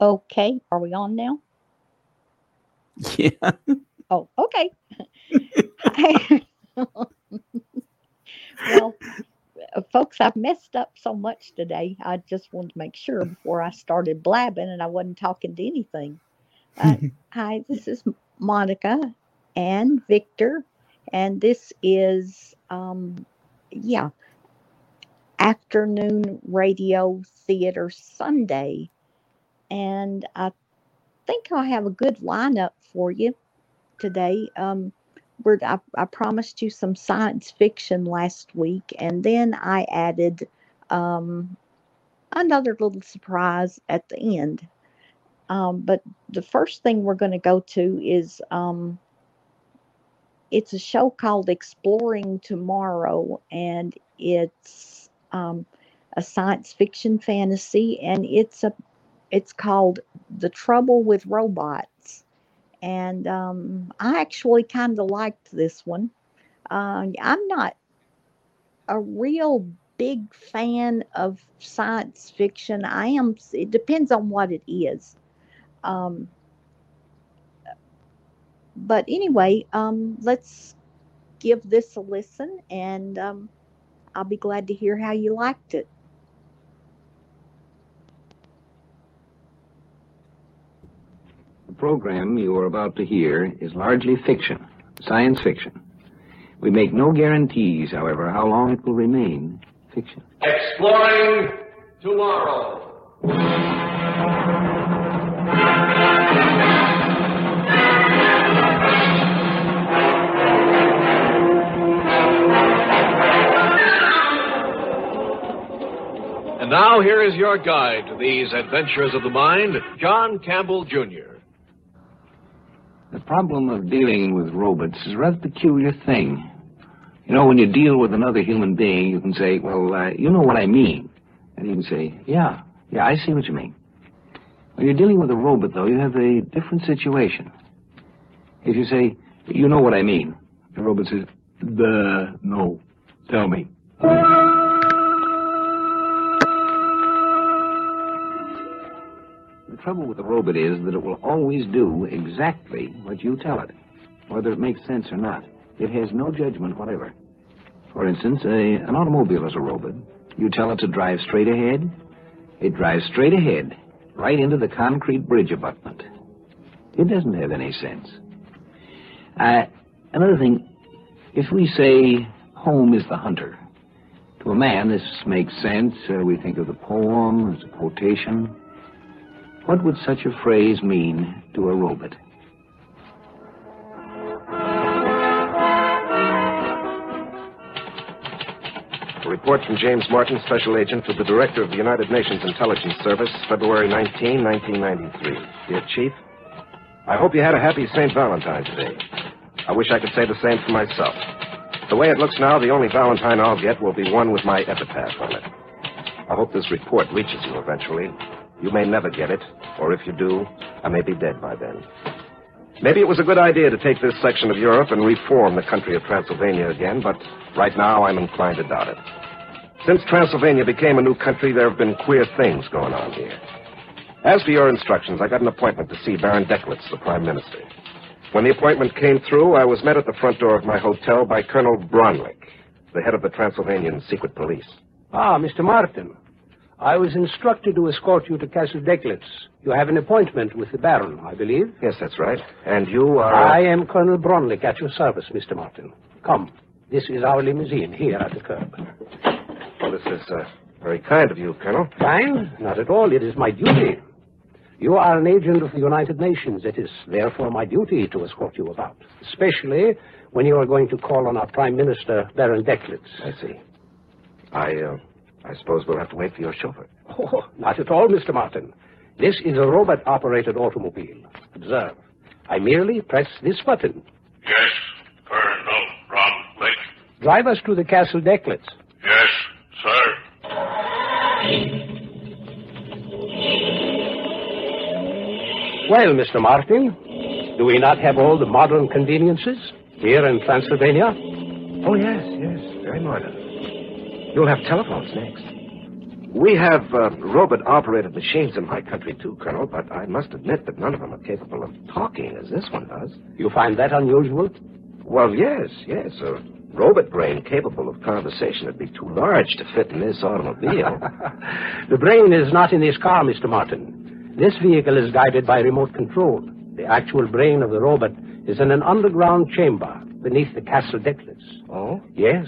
Okay, are we on now? Yeah. Oh, okay. well, uh, folks, I've messed up so much today. I just wanted to make sure before I started blabbing and I wasn't talking to anything. Uh, hi, this is Monica and Victor, and this is, um, yeah, afternoon radio theater Sundae. And I think I have a good lineup for you today. Um, we're, I, I promised you some science fiction last week, and then I added um, another little surprise at the end. Um, but the first thing we're going to go to is um, it's a show called Exploring Tomorrow, and it's um, a science fiction fantasy, and it's a it's called The Trouble with Robots. And um, I actually kind of liked this one. Uh, I'm not a real big fan of science fiction. I am, it depends on what it is. Um, but anyway, um, let's give this a listen and um, I'll be glad to hear how you liked it. Program you are about to hear is largely fiction, science fiction. We make no guarantees, however, how long it will remain fiction. Exploring tomorrow. And now here is your guide to these adventures of the mind, John Campbell Jr. The problem of dealing with robots is a rather peculiar thing. You know, when you deal with another human being, you can say, well, uh, you know what I mean. And you can say, yeah, yeah, I see what you mean. When you're dealing with a robot, though, you have a different situation. If you say, you know what I mean, the robot says, the no, tell me. Trouble with the robot is that it will always do exactly what you tell it, whether it makes sense or not. It has no judgment whatever. For instance, a, an automobile is a robot. You tell it to drive straight ahead, it drives straight ahead, right into the concrete bridge abutment. It doesn't have any sense. Uh, another thing, if we say home is the hunter, to a man this makes sense. Uh, we think of the poem as a quotation. What would such a phrase mean to a robot? A report from James Martin, Special Agent for the Director of the United Nations Intelligence Service, February 19, 1993. Dear Chief, I hope you had a happy St. Valentine's Day. I wish I could say the same for myself. The way it looks now, the only Valentine I'll get will be one with my epitaph on it. I hope this report reaches you eventually. You may never get it, or if you do, I may be dead by then. Maybe it was a good idea to take this section of Europe and reform the country of Transylvania again, but right now I'm inclined to doubt it. Since Transylvania became a new country, there have been queer things going on here. As for your instructions, I got an appointment to see Baron Decklitz, the Prime Minister. When the appointment came through, I was met at the front door of my hotel by Colonel Bronlick, the head of the Transylvanian Secret Police. Ah, Mr. Martin. I was instructed to escort you to Castle Decklitz. You have an appointment with the Baron, I believe. Yes, that's right. And you are. I am Colonel Bronlick at your service, Mr. Martin. Come. This is our limousine here at the curb. Well, this is uh, very kind of you, Colonel. Kind? Not at all. It is my duty. You are an agent of the United Nations. It is therefore my duty to escort you about, especially when you are going to call on our Prime Minister, Baron Decklitz. I see. I, uh, I suppose we'll have to wait for your chauffeur. Oh, not at all, Mr. Martin. This is a robot-operated automobile. Observe. I merely press this button. Yes, Colonel Ron Blake. Drive us to the Castle Decklitz. Yes, sir. Well, Mr. Martin, do we not have all the modern conveniences here in Transylvania? Oh, yes, yes. Very modern. You'll have telephones next. We have uh, robot operated machines in my country, too, Colonel, but I must admit that none of them are capable of talking as this one does. You find that unusual? Well, yes, yes. A robot brain capable of conversation would be too large to fit in this automobile. the brain is not in this car, Mr. Martin. This vehicle is guided by remote control. The actual brain of the robot is in an underground chamber beneath the castle Decklitz. oh? Yes,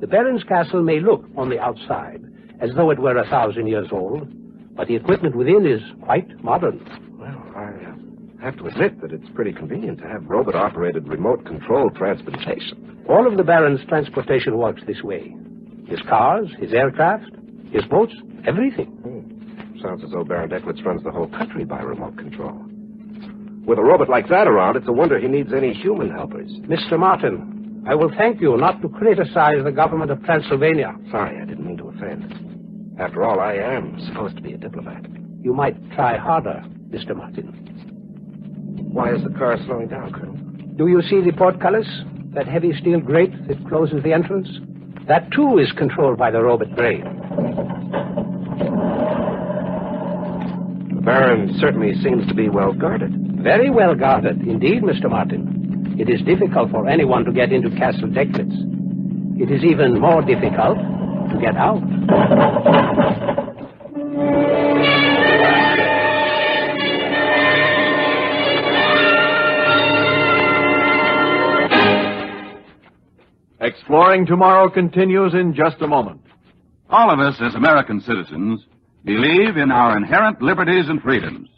the Baron's castle may look on the outside as though it were a thousand years old, but the equipment within is quite modern. Well, I uh, have to admit that it's pretty convenient to have robot operated remote control transportation. All of the Baron's transportation works this way. His cars, his aircraft, his boats, everything. Sounds as though Baron Decklitz runs the whole country by remote control. With a robot like that around, it's a wonder he needs any human helpers. Mr. Martin, I will thank you not to criticize the government of Transylvania. Sorry, I didn't mean to offend. After all, I am supposed to be a diplomat. You might try harder, Mr. Martin. Why is the car slowing down, Colonel? Do you see the portcullis? That heavy steel grate that closes the entrance? That, too, is controlled by the robot brain. The Baron certainly seems to be well guarded. Very well guarded, indeed, Mr. Martin. It is difficult for anyone to get into Castle Decklitz. It is even more difficult to get out. Exploring Tomorrow continues in just a moment. All of us as American citizens believe in our inherent liberties and freedoms,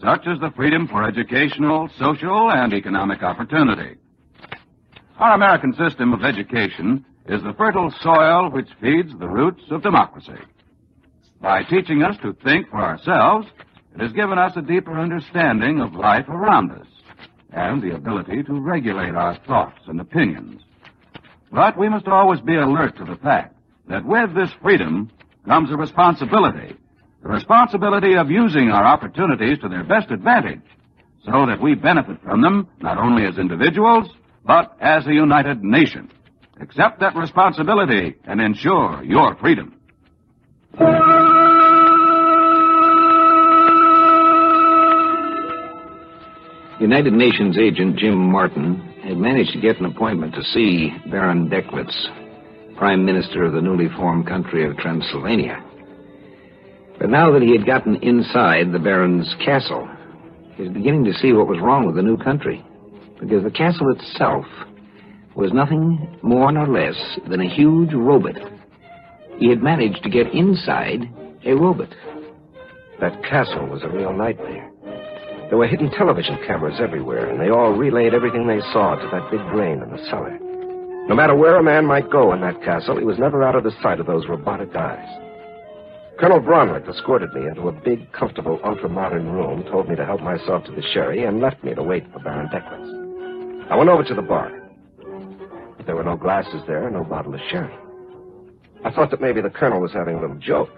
such as the freedom for educational, social, and economic opportunity. Our American system of education is the fertile soil which feeds the roots of democracy. By teaching us to think for ourselves, it has given us a deeper understanding of life around us and the ability to regulate our thoughts and opinions. But we must always be alert to the fact that with this freedom comes a responsibility. The responsibility of using our opportunities to their best advantage so that we benefit from them not only as individuals, but as a united nation. Accept that responsibility and ensure your freedom. United Nations agent Jim Martin had managed to get an appointment to see Baron Decklitz, Prime Minister of the newly formed country of Transylvania. But now that he had gotten inside the Baron's castle, he was beginning to see what was wrong with the new country. Because the castle itself was nothing more nor less than a huge robot. He had managed to get inside a robot. That castle was a real nightmare. There were hidden television cameras everywhere, and they all relayed everything they saw to that big brain in the cellar. No matter where a man might go in that castle, he was never out of the sight of those robotic eyes. Colonel Bronwick escorted me into a big, comfortable, ultra-modern room, told me to help myself to the sherry, and left me to wait for Baron Decklitz. I went over to the bar. But there were no glasses there, no bottle of sherry. I thought that maybe the colonel was having a little joke,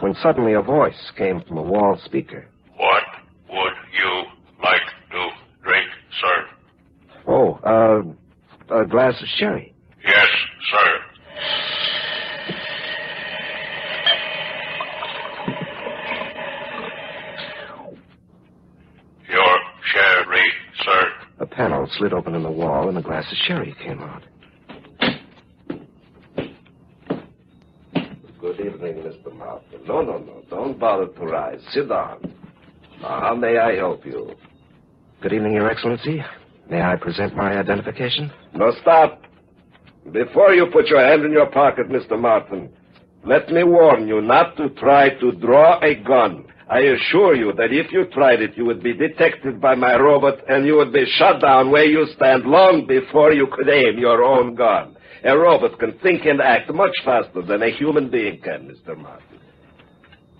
when suddenly a voice came from a wall speaker. What would you like to drink, sir? Oh, uh, a glass of sherry. Yes, sir. Your sherry, sir. A panel slid open in the wall, and a glass of sherry came out. Good evening, Mr. Martin. No, no, no. Don't bother to rise. Sit down. Now, how may I help you? Good evening, Your Excellency. May I present my identification? No, stop. Before you put your hand in your pocket, Mr. Martin, let me warn you not to try to draw a gun. I assure you that if you tried it, you would be detected by my robot and you would be shot down where you stand long before you could aim your own gun. A robot can think and act much faster than a human being can, Mr. Martin.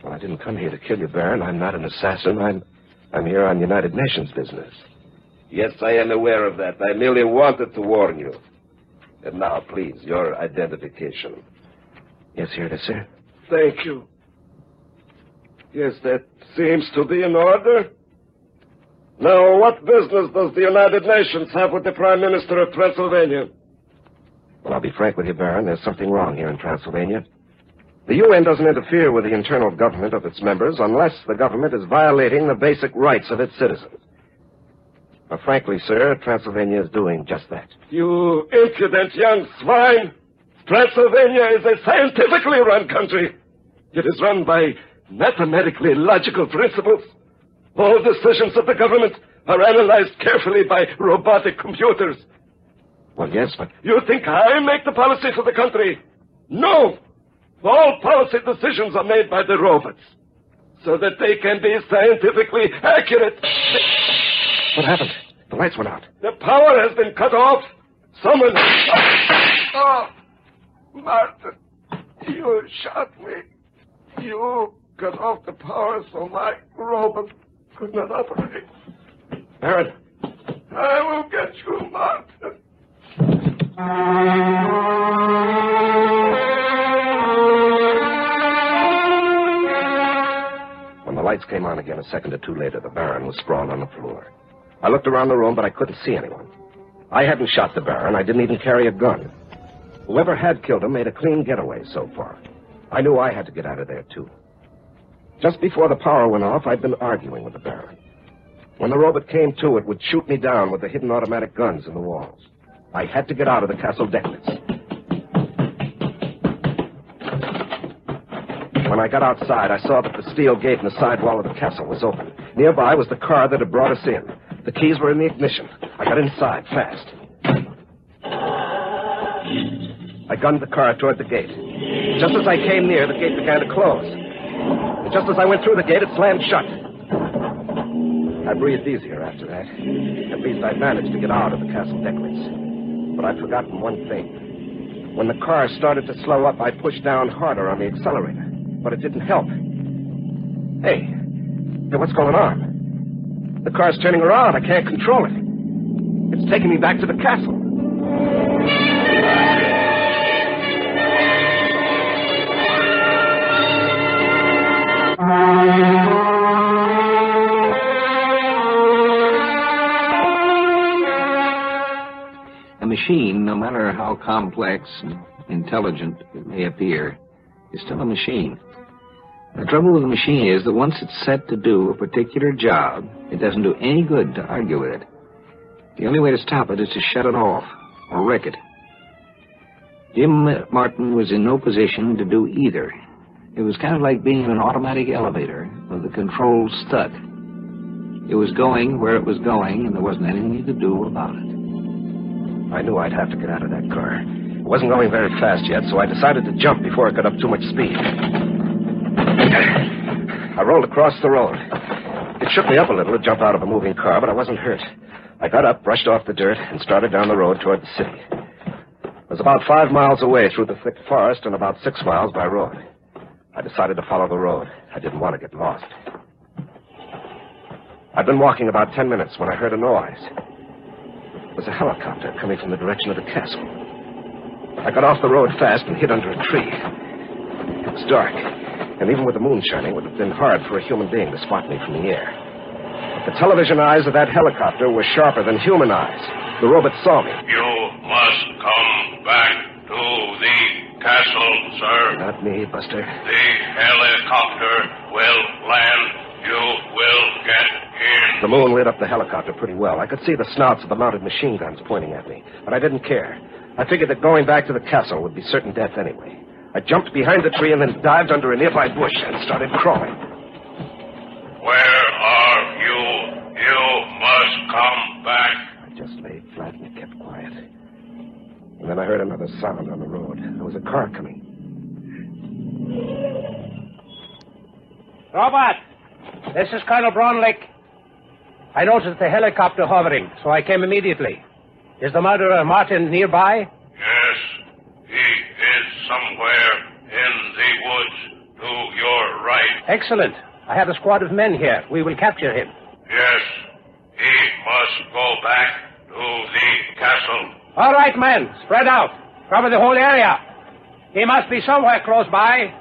Well, I didn't come here to kill you, Baron. I'm not an assassin. I'm, I'm here on United Nations business. Yes, I am aware of that. I merely wanted to warn you. And now, please, your identification. Yes, here it is, sir. Thank you. Yes, that seems to be in order. Now, what business does the United Nations have with the Prime Minister of Transylvania? Well, I'll be frank with you, Baron. There's something wrong here in Transylvania. The UN doesn't interfere with the internal government of its members unless the government is violating the basic rights of its citizens. But frankly, sir, Transylvania is doing just that. You impudent young swine! Transylvania is a scientifically run country. It is run by mathematically logical principles. All decisions of the government are analyzed carefully by robotic computers. Well, yes, but You think I make the policy for the country? No! All policy decisions are made by the robots. So that they can be scientifically accurate. what happened? The lights went out. The power has been cut off. Someone. Oh, Martin, you shot me. You cut off the power so my robot could not operate. Baron, I will get you, Martin. when the lights came on again a second or two later, the Baron was sprawled on the floor. I looked around the room, but I couldn't see anyone. I hadn't shot the Baron. I didn't even carry a gun. Whoever had killed him made a clean getaway so far. I knew I had to get out of there, too. Just before the power went off, I'd been arguing with the Baron. When the robot came to, it would shoot me down with the hidden automatic guns in the walls. I had to get out of the castle Decklitz. When I got outside, I saw that the steel gate in the side wall of the castle was open. Nearby was the car that had brought us in. The keys were in the ignition. I got inside fast. I gunned the car toward the gate. Just as I came near, the gate began to close. And just as I went through the gate, it slammed shut. I breathed easier after that. At least I managed to get out of the castle Decklitz. But I'd forgotten one thing. When the car started to slow up, I pushed down harder on the accelerator. But it didn't help. Hey, hey, what's going on? The car's turning around. I can't control it. It's taking me back to the castle. How complex and intelligent it may appear, is still a machine. The trouble with a machine is that once it's set to do a particular job, it doesn't do any good to argue with it. The only way to stop it is to shut it off or wreck it. Jim Martin was in no position to do either. It was kind of like being in an automatic elevator with the controls stuck. It was going where it was going, and there wasn't anything you could do about it. I knew I'd have to get out of that car. It wasn't going very fast yet, so I decided to jump before it got up too much speed. I rolled across the road. It shook me up a little to jump out of a moving car, but I wasn't hurt. I got up, brushed off the dirt, and started down the road toward the city. It was about five miles away through the thick forest and about six miles by road. I decided to follow the road. I didn't want to get lost. I'd been walking about ten minutes when I heard a noise. It was a helicopter coming from the direction of the castle. I got off the road fast and hid under a tree. It was dark, and even with the moon shining, it would have been hard for a human being to spot me from the air. But the television eyes of that helicopter were sharper than human eyes. The robot saw me. You must come back to the castle, sir. Not me, Buster. The helicopter will land. You will get in. The moon lit up the helicopter pretty well. I could see the snouts of the mounted machine guns pointing at me, but I didn't care. I figured that going back to the castle would be certain death anyway. I jumped behind the tree and then dived under a nearby bush and started crawling. Where are you? You must come back. I just lay flat and kept quiet. And then I heard another sound on the road. There was a car coming. Robot! This is Colonel Braunlick. I noticed the helicopter hovering, so I came immediately. Is the murderer Martin nearby? Yes, he is somewhere in the woods to your right. Excellent. I have a squad of men here. We will capture him. Yes, he must go back to the castle. All right, men. Spread out. Cover the whole area. He must be somewhere close by.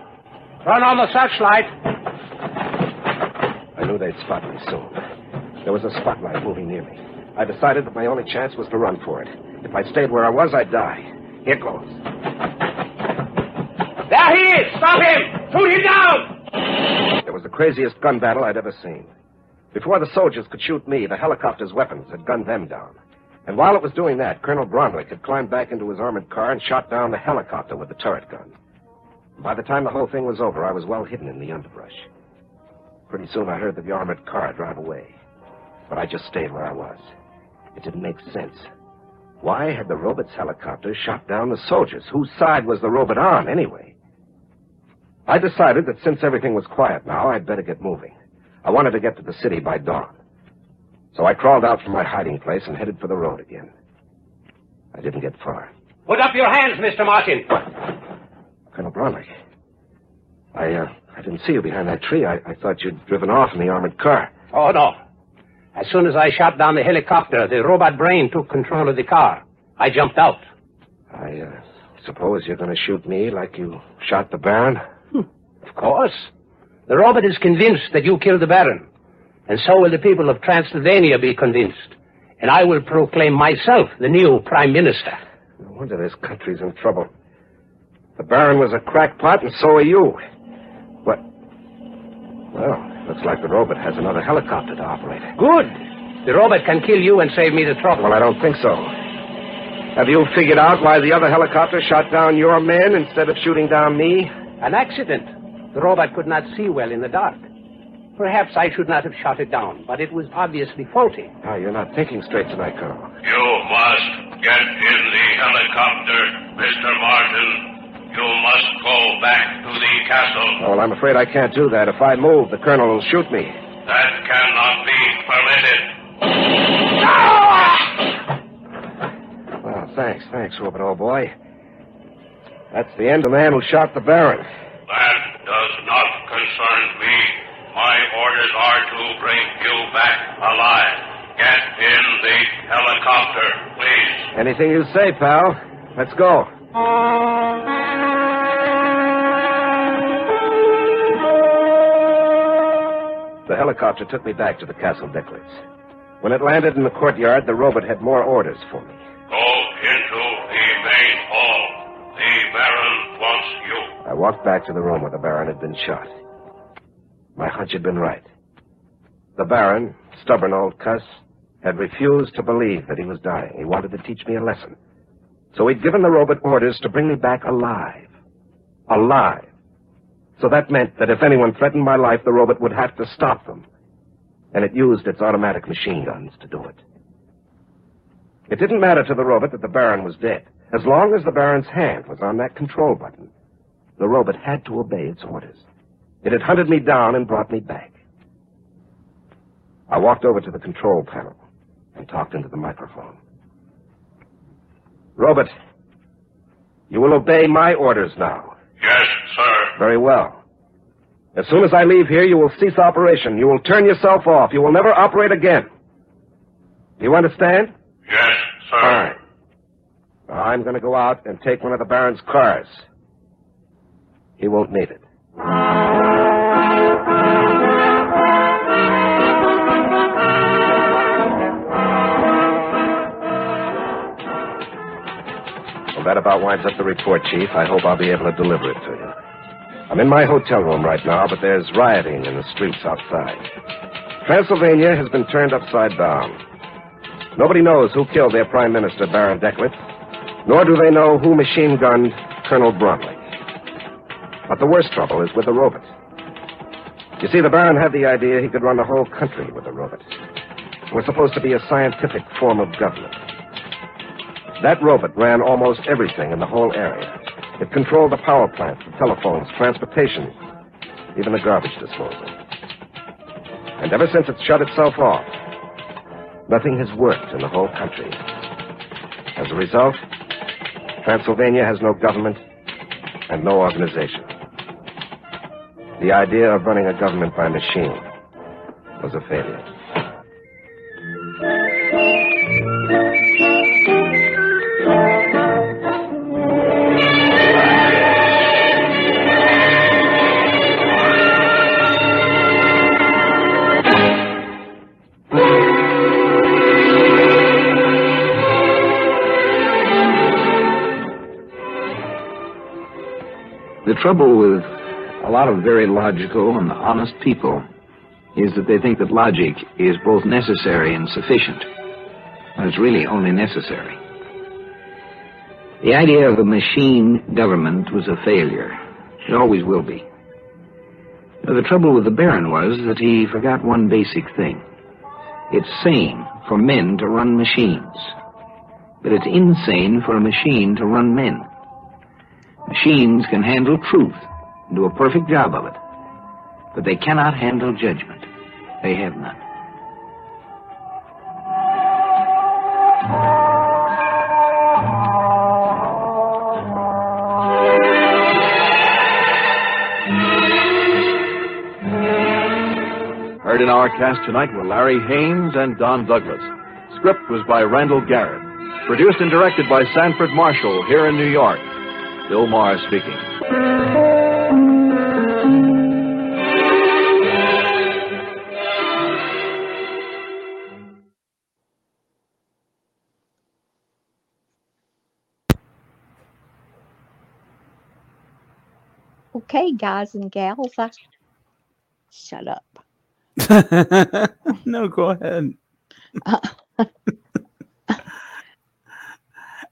Run on the searchlight. Knew they'd spot me soon. There was a spotlight moving near me. I decided that my only chance was to run for it. If I stayed where I was, I'd die. Here goes. There he is! Stop him! Shoot him down! It was the craziest gun battle I'd ever seen. Before the soldiers could shoot me, the helicopter's weapons had gunned them down. And while it was doing that, Colonel Bromwick had climbed back into his armored car and shot down the helicopter with the turret gun. By the time the whole thing was over, I was well hidden in the underbrush. Pretty soon I heard the armored car drive away. But I just stayed where I was. It didn't make sense. Why had the robot's helicopter shot down the soldiers? Whose side was the robot on, anyway? I decided that since everything was quiet now, I'd better get moving. I wanted to get to the city by dawn. So I crawled out from my hiding place and headed for the road again. I didn't get far. Put up your hands, Mr. Martin. Colonel Bromley, I, uh, I didn't see you behind that tree. I, I thought you'd driven off in the armored car. Oh, no. As soon as I shot down the helicopter, the robot brain took control of the car. I jumped out. I uh, suppose you're going to shoot me like you shot the Baron? Of course. The robot is convinced that you killed the Baron. And so will the people of Transylvania be convinced. And I will proclaim myself the new Prime Minister. No wonder this country's in trouble. The Baron was a crackpot, and so are you. What? Well, looks like the robot has another helicopter to operate. Good. The robot can kill you and save me the trouble. Well, I don't think so. Have you figured out why the other helicopter shot down your men instead of shooting down me? An accident. The robot could not see well in the dark. Perhaps I should not have shot it down, but it was obviously faulty. Ah, you're not thinking straight tonight, Colonel. You must get in the helicopter, Mr. Martin. You must go back to the castle. Oh, well, I'm afraid I can't do that. If I move, the Colonel will shoot me. That cannot be permitted. Well, thanks, thanks, Robert, old boy. That's the end of the man who shot the Baron. That does not concern me. My orders are to bring you back alive. Get in the helicopter, please. Anything you say, pal. Let's go. The helicopter took me back to the Castle Decklitz. When it landed in the courtyard, the robot had more orders for me. Go into the main hall. The Baron wants you. I walked back to the room where the Baron had been shot. My hunch had been right. The Baron, stubborn old cuss, had refused to believe that he was dying. He wanted to teach me a lesson. So he'd given the robot orders to bring me back alive. Alive. So that meant that if anyone threatened my life, the robot would have to stop them. And it used its automatic machine guns to do it. It didn't matter to the robot that the Baron was dead. As long as the Baron's hand was on that control button, the robot had to obey its orders. It had hunted me down and brought me back. I walked over to the control panel and talked into the microphone. Robot, you will obey my orders now. Yes, sir. Very well. As soon as I leave here, you will cease operation. You will turn yourself off. You will never operate again. Do you understand? Yes, sir. Fine. Now, I'm going to go out and take one of the Baron's cars. He won't need it. That about winds up the report, Chief. I hope I'll be able to deliver it to you. I'm in my hotel room right now, but there's rioting in the streets outside. Transylvania has been turned upside down. Nobody knows who killed their Prime Minister, Baron Decklitz, nor do they know who machine gunned Colonel Bromley. But the worst trouble is with the robot. You see, the Baron had the idea he could run the whole country with the robot. It was supposed to be a scientific form of government. That robot ran almost everything in the whole area. It controlled the power plants, the telephones, transportation, even the garbage disposal. And ever since it shut itself off, nothing has worked in the whole country. As a result, Transylvania has no government and no organization. The idea of running a government by machine was a failure. Trouble with a lot of very logical and honest people is that they think that logic is both necessary and sufficient. When it's really only necessary. The idea of a machine government was a failure. It always will be. The trouble with the Baron was that he forgot one basic thing. It's sane for men to run machines, but it's insane for a machine to run men. Machines can handle truth and do a perfect job of it, but they cannot handle judgment. They have none. Heard in our cast tonight were Larry Haines and Don Douglas. Script was by Randall Garrett. Produced and directed by Sanford Marshall here in New York. Bill Maher speaking. Okay, guys and gals, I shut up. no, go ahead.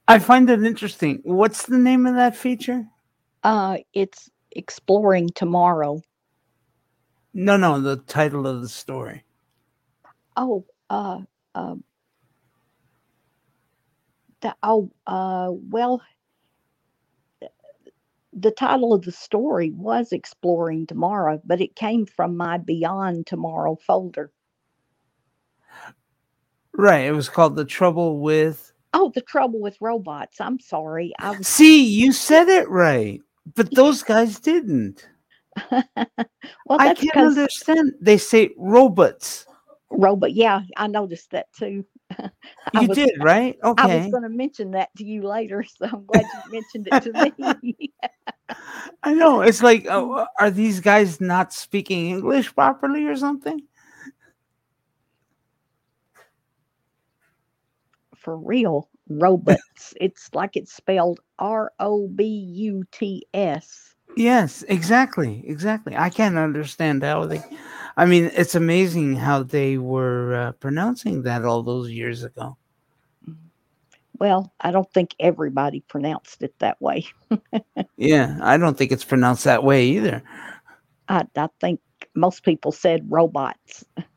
I find it interesting. What's the name of that feature? Uh, it's exploring tomorrow. No, no, the title of the story. Oh, uh, uh, the, oh, uh, well, the title of the story was Exploring Tomorrow, but it came from my Beyond Tomorrow folder. Right. It was called The Trouble with. Oh, The Trouble with Robots. I'm sorry. I was. See, you said it right, but those guys didn't. well, I can't understand. They say robots. robot. Yeah, I noticed that too. You was- did, right? Okay. I was going to mention that to you later, so I'm glad you mentioned it to me. I know. It's like, uh, are these guys not speaking English properly or something? For real, robots. it's like it's spelled R O B U T S. Yes, exactly, exactly. I can't understand how they. I mean, it's amazing how they were uh, pronouncing that all those years ago. Well, I don't think everybody pronounced it that way. Yeah, I don't think it's pronounced that way either. I, I think most people said robots.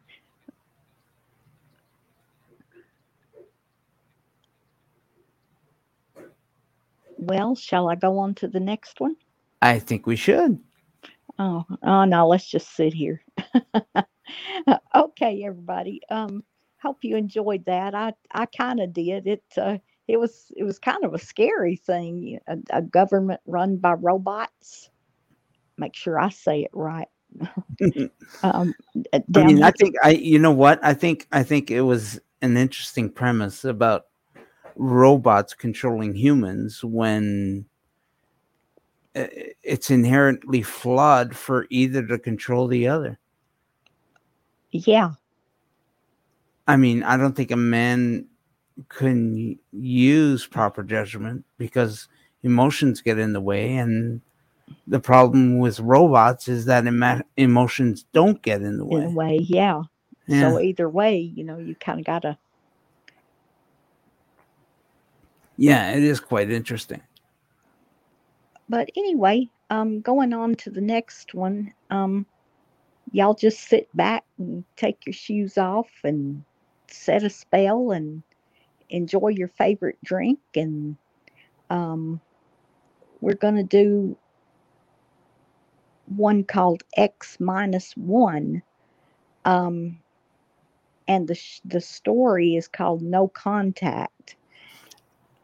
Well, shall I go on to the next one? I think we should. Oh, oh no, let's just sit here. okay, everybody. Um, hope you enjoyed that. I I kind of did. It uh, it was it was kind of a scary thing. A, a government run by robots. Make sure I say it right. um, I mean, I think I. You know what? I think I think it was an interesting premise about robots controlling humans when uh, it's inherently flawed for either to control the other. yeah, I mean, I don't think a man can use proper judgment because emotions get in the way. And the problem with robots is that emotions don't get in the in a way. way, yeah. Yeah. So either way, you know, you kind of gotta. Yeah, it is quite interesting. But anyway, um, going on to the next one. Um, y'all just sit back and take your shoes off and set a spell and enjoy your favorite drink and um, we're going to do one called X minus one. Um, and the sh- the story is called No Contact.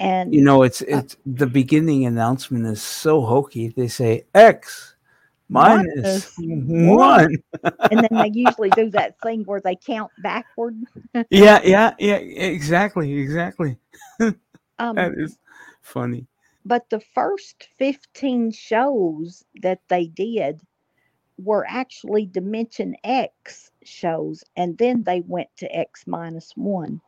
And You know, it's it's the beginning announcement is so hokey. They say X minus Minus one. and then they usually do that thing where they count backward. yeah, yeah, yeah, exactly, exactly. Um, That is funny. but the first 15 shows that they did were actually Dimension X shows, and then they went to X minus one,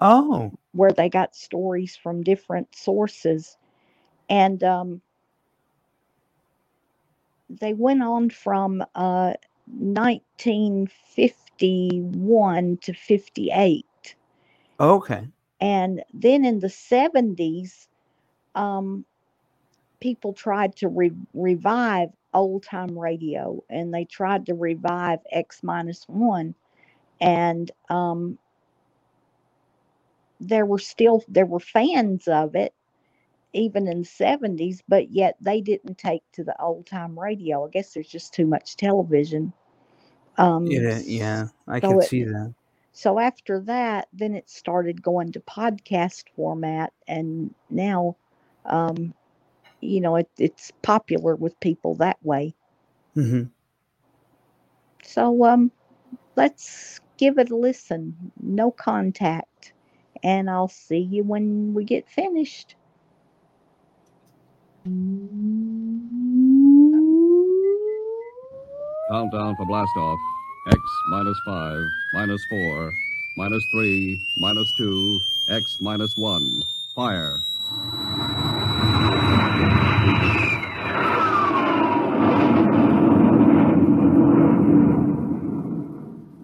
Oh, where they got stories from different sources. And um, they went on from uh, 1951 to 58. okay. And then in the 70s, um, people tried to re- revive old time radio and they tried to revive X minus one. And um, there were still there were fans of it even in the 70s but yet they didn't take to the old time radio i guess there's just too much television um Yeah, yeah, I so can it- see that. so after that, then it started going to podcast format, and now, um, you know, it, it's popular with people that way. mm-hmm. So um, let's give it a listen. No contact, and I'll see you when we get finished. Countdown for blast off. X minus 5, minus 4, minus 3, minus 2, X minus 1. Fire.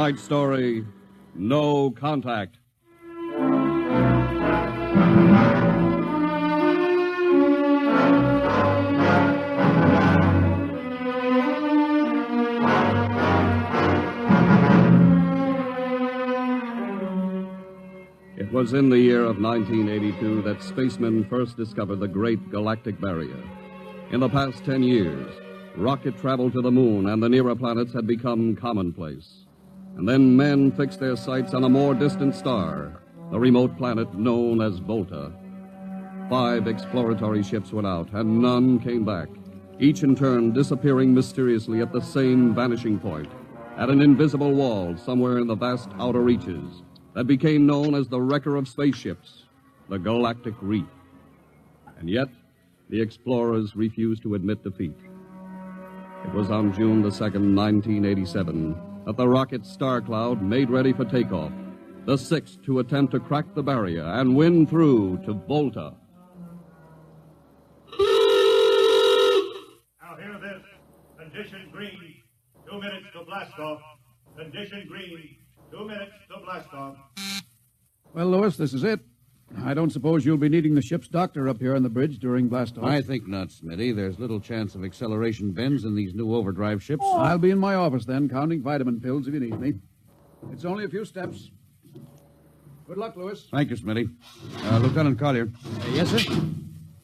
Tonight's story No Contact. It was in the year of 1982 that spacemen first discovered the Great Galactic Barrier. In the past 10 years, rocket travel to the moon and the nearer planets had become commonplace. And then men fixed their sights on a more distant star, the remote planet known as Volta. Five exploratory ships went out, and none came back, each in turn disappearing mysteriously at the same vanishing point, at an invisible wall somewhere in the vast outer reaches that became known as the wrecker of spaceships, the Galactic Reef. And yet, the explorers refused to admit defeat. It was on June the 2nd, 1987, that the rocket Star Cloud made ready for takeoff, the sixth to attempt to crack the barrier and win through to Volta. Now hear this. Condition green. Two minutes to blast off. Condition green. Two minutes to blast off. Well, Lewis, this is it. I don't suppose you'll be needing the ship's doctor up here on the bridge during blast off. I think not, Smitty. There's little chance of acceleration bends in these new overdrive ships. I'll be in my office then, counting vitamin pills if you need me. It's only a few steps. Good luck, Lewis. Thank you, Smitty. Uh, Lieutenant Collier. yes, sir.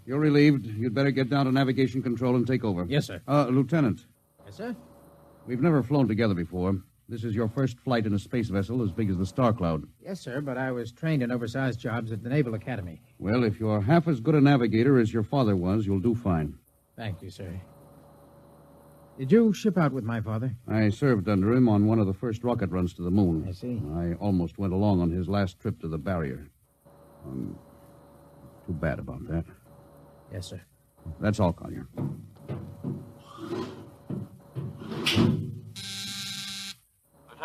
You're relieved. You'd better get down to navigation control and take over. Yes, sir. Uh, Lieutenant, Yes, sir. we've never flown together before. This is your first flight in a space vessel as big as the Star Cloud. Yes, sir, but I was trained in oversized jobs at the Naval Academy. Well, if you're half as good a navigator as your father was, you'll do fine. Thank you, sir. Did you ship out with my father? I served under him on one of the first rocket runs to the moon. I see. I almost went along on his last trip to the barrier. Um, too bad about that. Yes, sir. That's all, Collier.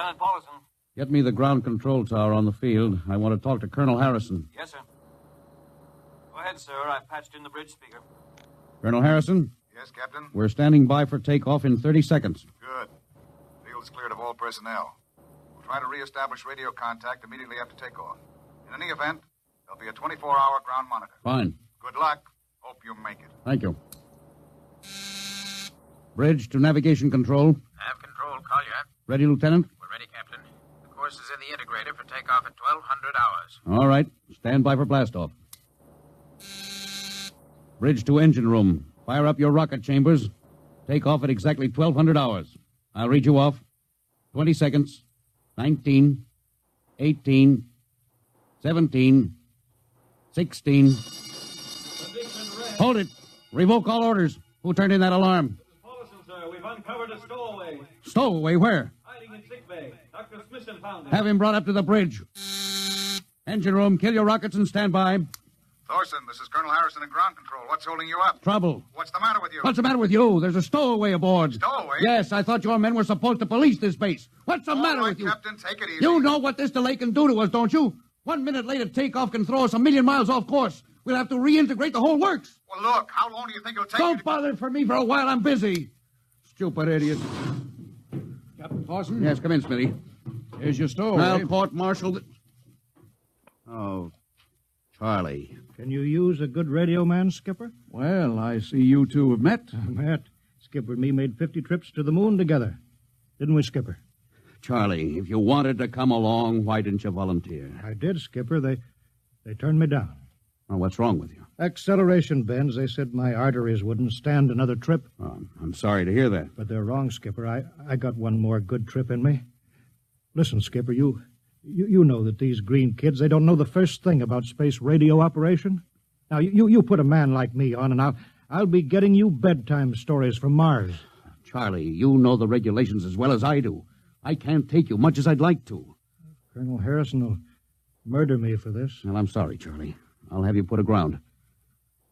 Lieutenant Paulison. Get me the ground control tower on the field. I want to talk to Colonel Harrison. Yes, sir. Go ahead, sir. I've patched in the bridge speaker. Colonel Harrison? Yes, Yes, Captain? We're standing by for takeoff in 30 seconds. Good. Field's cleared of all personnel. We'll try to reestablish radio contact immediately after takeoff. In any event, there'll be a 24-hour ground monitor. Fine. Good luck. Hope you make it. Thank you. Bridge to navigation control. Have control, Collier. Ready, Lieutenant? We're ready, Captain. The course is in the integrator for takeoff at 1200 hours. All right. Stand by for blastoff. Bridge to engine room. Fire up your rocket chambers. Take off at exactly 1200 hours. I'll read you off. 20 seconds. 19, 18, 17, 16. Hold it. Revoke all orders. Who turned in that alarm? Paulson, sir, we've uncovered a stowaway. Stowaway, where? Hiding in sick bay. Dr. Smithson found him. Have him brought up to the bridge. Engine room, kill your rockets and stand by. Thorson, this is Colonel Harrison in ground control. What's holding you up? Trouble. What's the matter with you? What's the matter with you? There's a stowaway aboard. Stowaway? Yes, I thought your men were supposed to police this base. What's the All matter right, with you? Captain, take it easy. You know what this delay can do to us, don't you? One minute later, takeoff can throw us a million miles off course. We'll have to reintegrate the whole works. Well, look, how long do you think it'll take Don't you to... bother for me for a while. I'm busy. Stupid idiot. Captain Parson? Yes, come in, Smitty. Here's your stowaway. I'll court martial. The... Oh, Charlie. Can you use a good radio man, Skipper? Well, I see you two have met. Met. Skipper and me made 50 trips to the moon together. Didn't we, Skipper? Charlie, if you wanted to come along, why didn't you volunteer? I did, Skipper. They they turned me down. Well, what's wrong with you? Acceleration bends. They said my arteries wouldn't stand another trip. Oh, I'm sorry to hear that. But they're wrong, Skipper. I, I got one more good trip in me. Listen, Skipper, you, you you know that these green kids, they don't know the first thing about space radio operation. Now, you, you put a man like me on, and I'll, I'll be getting you bedtime stories from Mars. Charlie, you know the regulations as well as I do. I can't take you much as I'd like to. Colonel Harrison will murder me for this. Well, I'm sorry, Charlie. I'll have you put aground.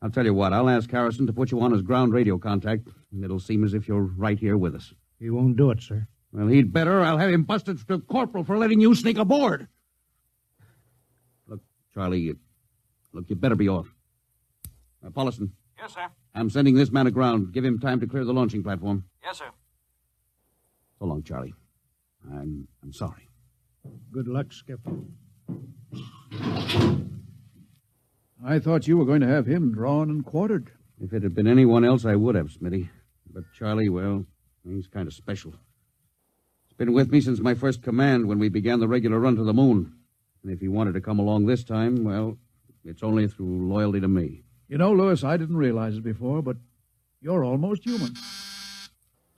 I'll tell you what, I'll ask Harrison to put you on as ground radio contact, and it'll seem as if you're right here with us. He won't do it, sir. Well, he'd better. I'll have him busted to corporal for letting you sneak aboard. Look, Charlie, you, look, you better be off. Uh, Paulison, Yes, sir. I'm sending this man aground. Give him time to clear the launching platform. Yes, sir. So long, Charlie. I'm I'm sorry. Good luck, Skipper. I thought you were going to have him drawn and quartered. If it had been anyone else, I would have, Smitty. But Charlie, well, he's kind of special. He's been with me since my first command when we began the regular run to the moon. And if he wanted to come along this time, well, it's only through loyalty to me. You know, Lewis, I didn't realize it before, but you're almost human.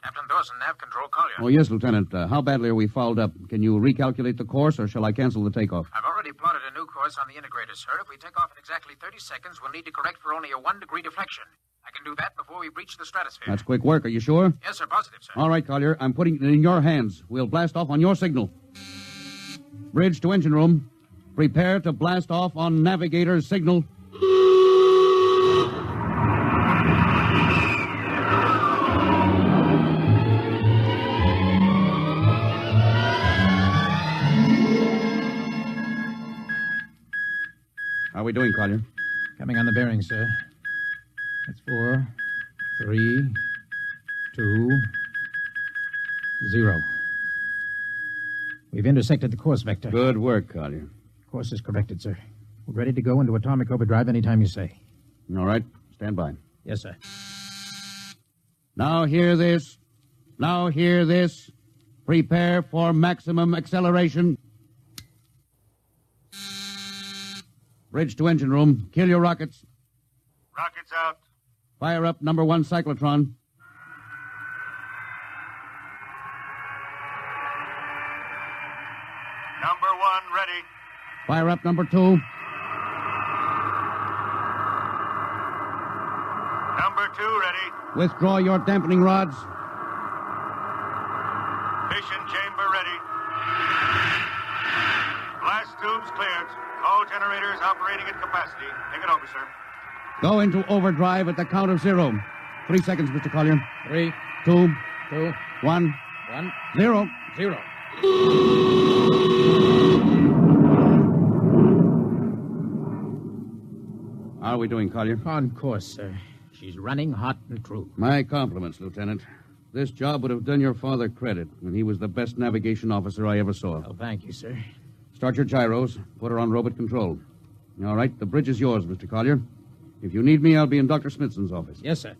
Captain Dawson, nav control, Collier. Oh, yes, Lieutenant. Uh, how badly are we fouled up? Can you recalculate the course, or shall I cancel the takeoff? I've already plotted a new course on the integrator, sir. If we take off in exactly 30 seconds, we'll need to correct for only a one degree deflection. I can do that before we breach the stratosphere. That's quick work. Are you sure? Yes, sir. Positive, sir. All right, Collier. I'm putting it in your hands. We'll blast off on your signal. Bridge to engine room. Prepare to blast off on navigator's signal. How are we doing, Collier? Coming on the bearing, sir. That's four, three, two, zero. We've intersected the course vector. Good work, Collier. Course is corrected, sir. We're ready to go into atomic overdrive anytime you say. All right. Stand by. Yes, sir. Now hear this. Now hear this. Prepare for maximum acceleration. Bridge to engine room. Kill your rockets. Rockets out. Fire up number one cyclotron. Number one ready. Fire up number two. Number two ready. Withdraw your dampening rods. Go into overdrive at the count of zero. Three seconds, Mr. Collier. Three, Two, two, one, one, zero. zero. How are we doing, Collier? On course, sir. She's running hot and true. My compliments, Lieutenant. This job would have done your father credit, and he was the best navigation officer I ever saw. Oh, thank you, sir. Start your gyros. Put her on robot control. All right, the bridge is yours, Mr. Collier. If you need me, I'll be in Dr. Smithson's office. Yes, sir.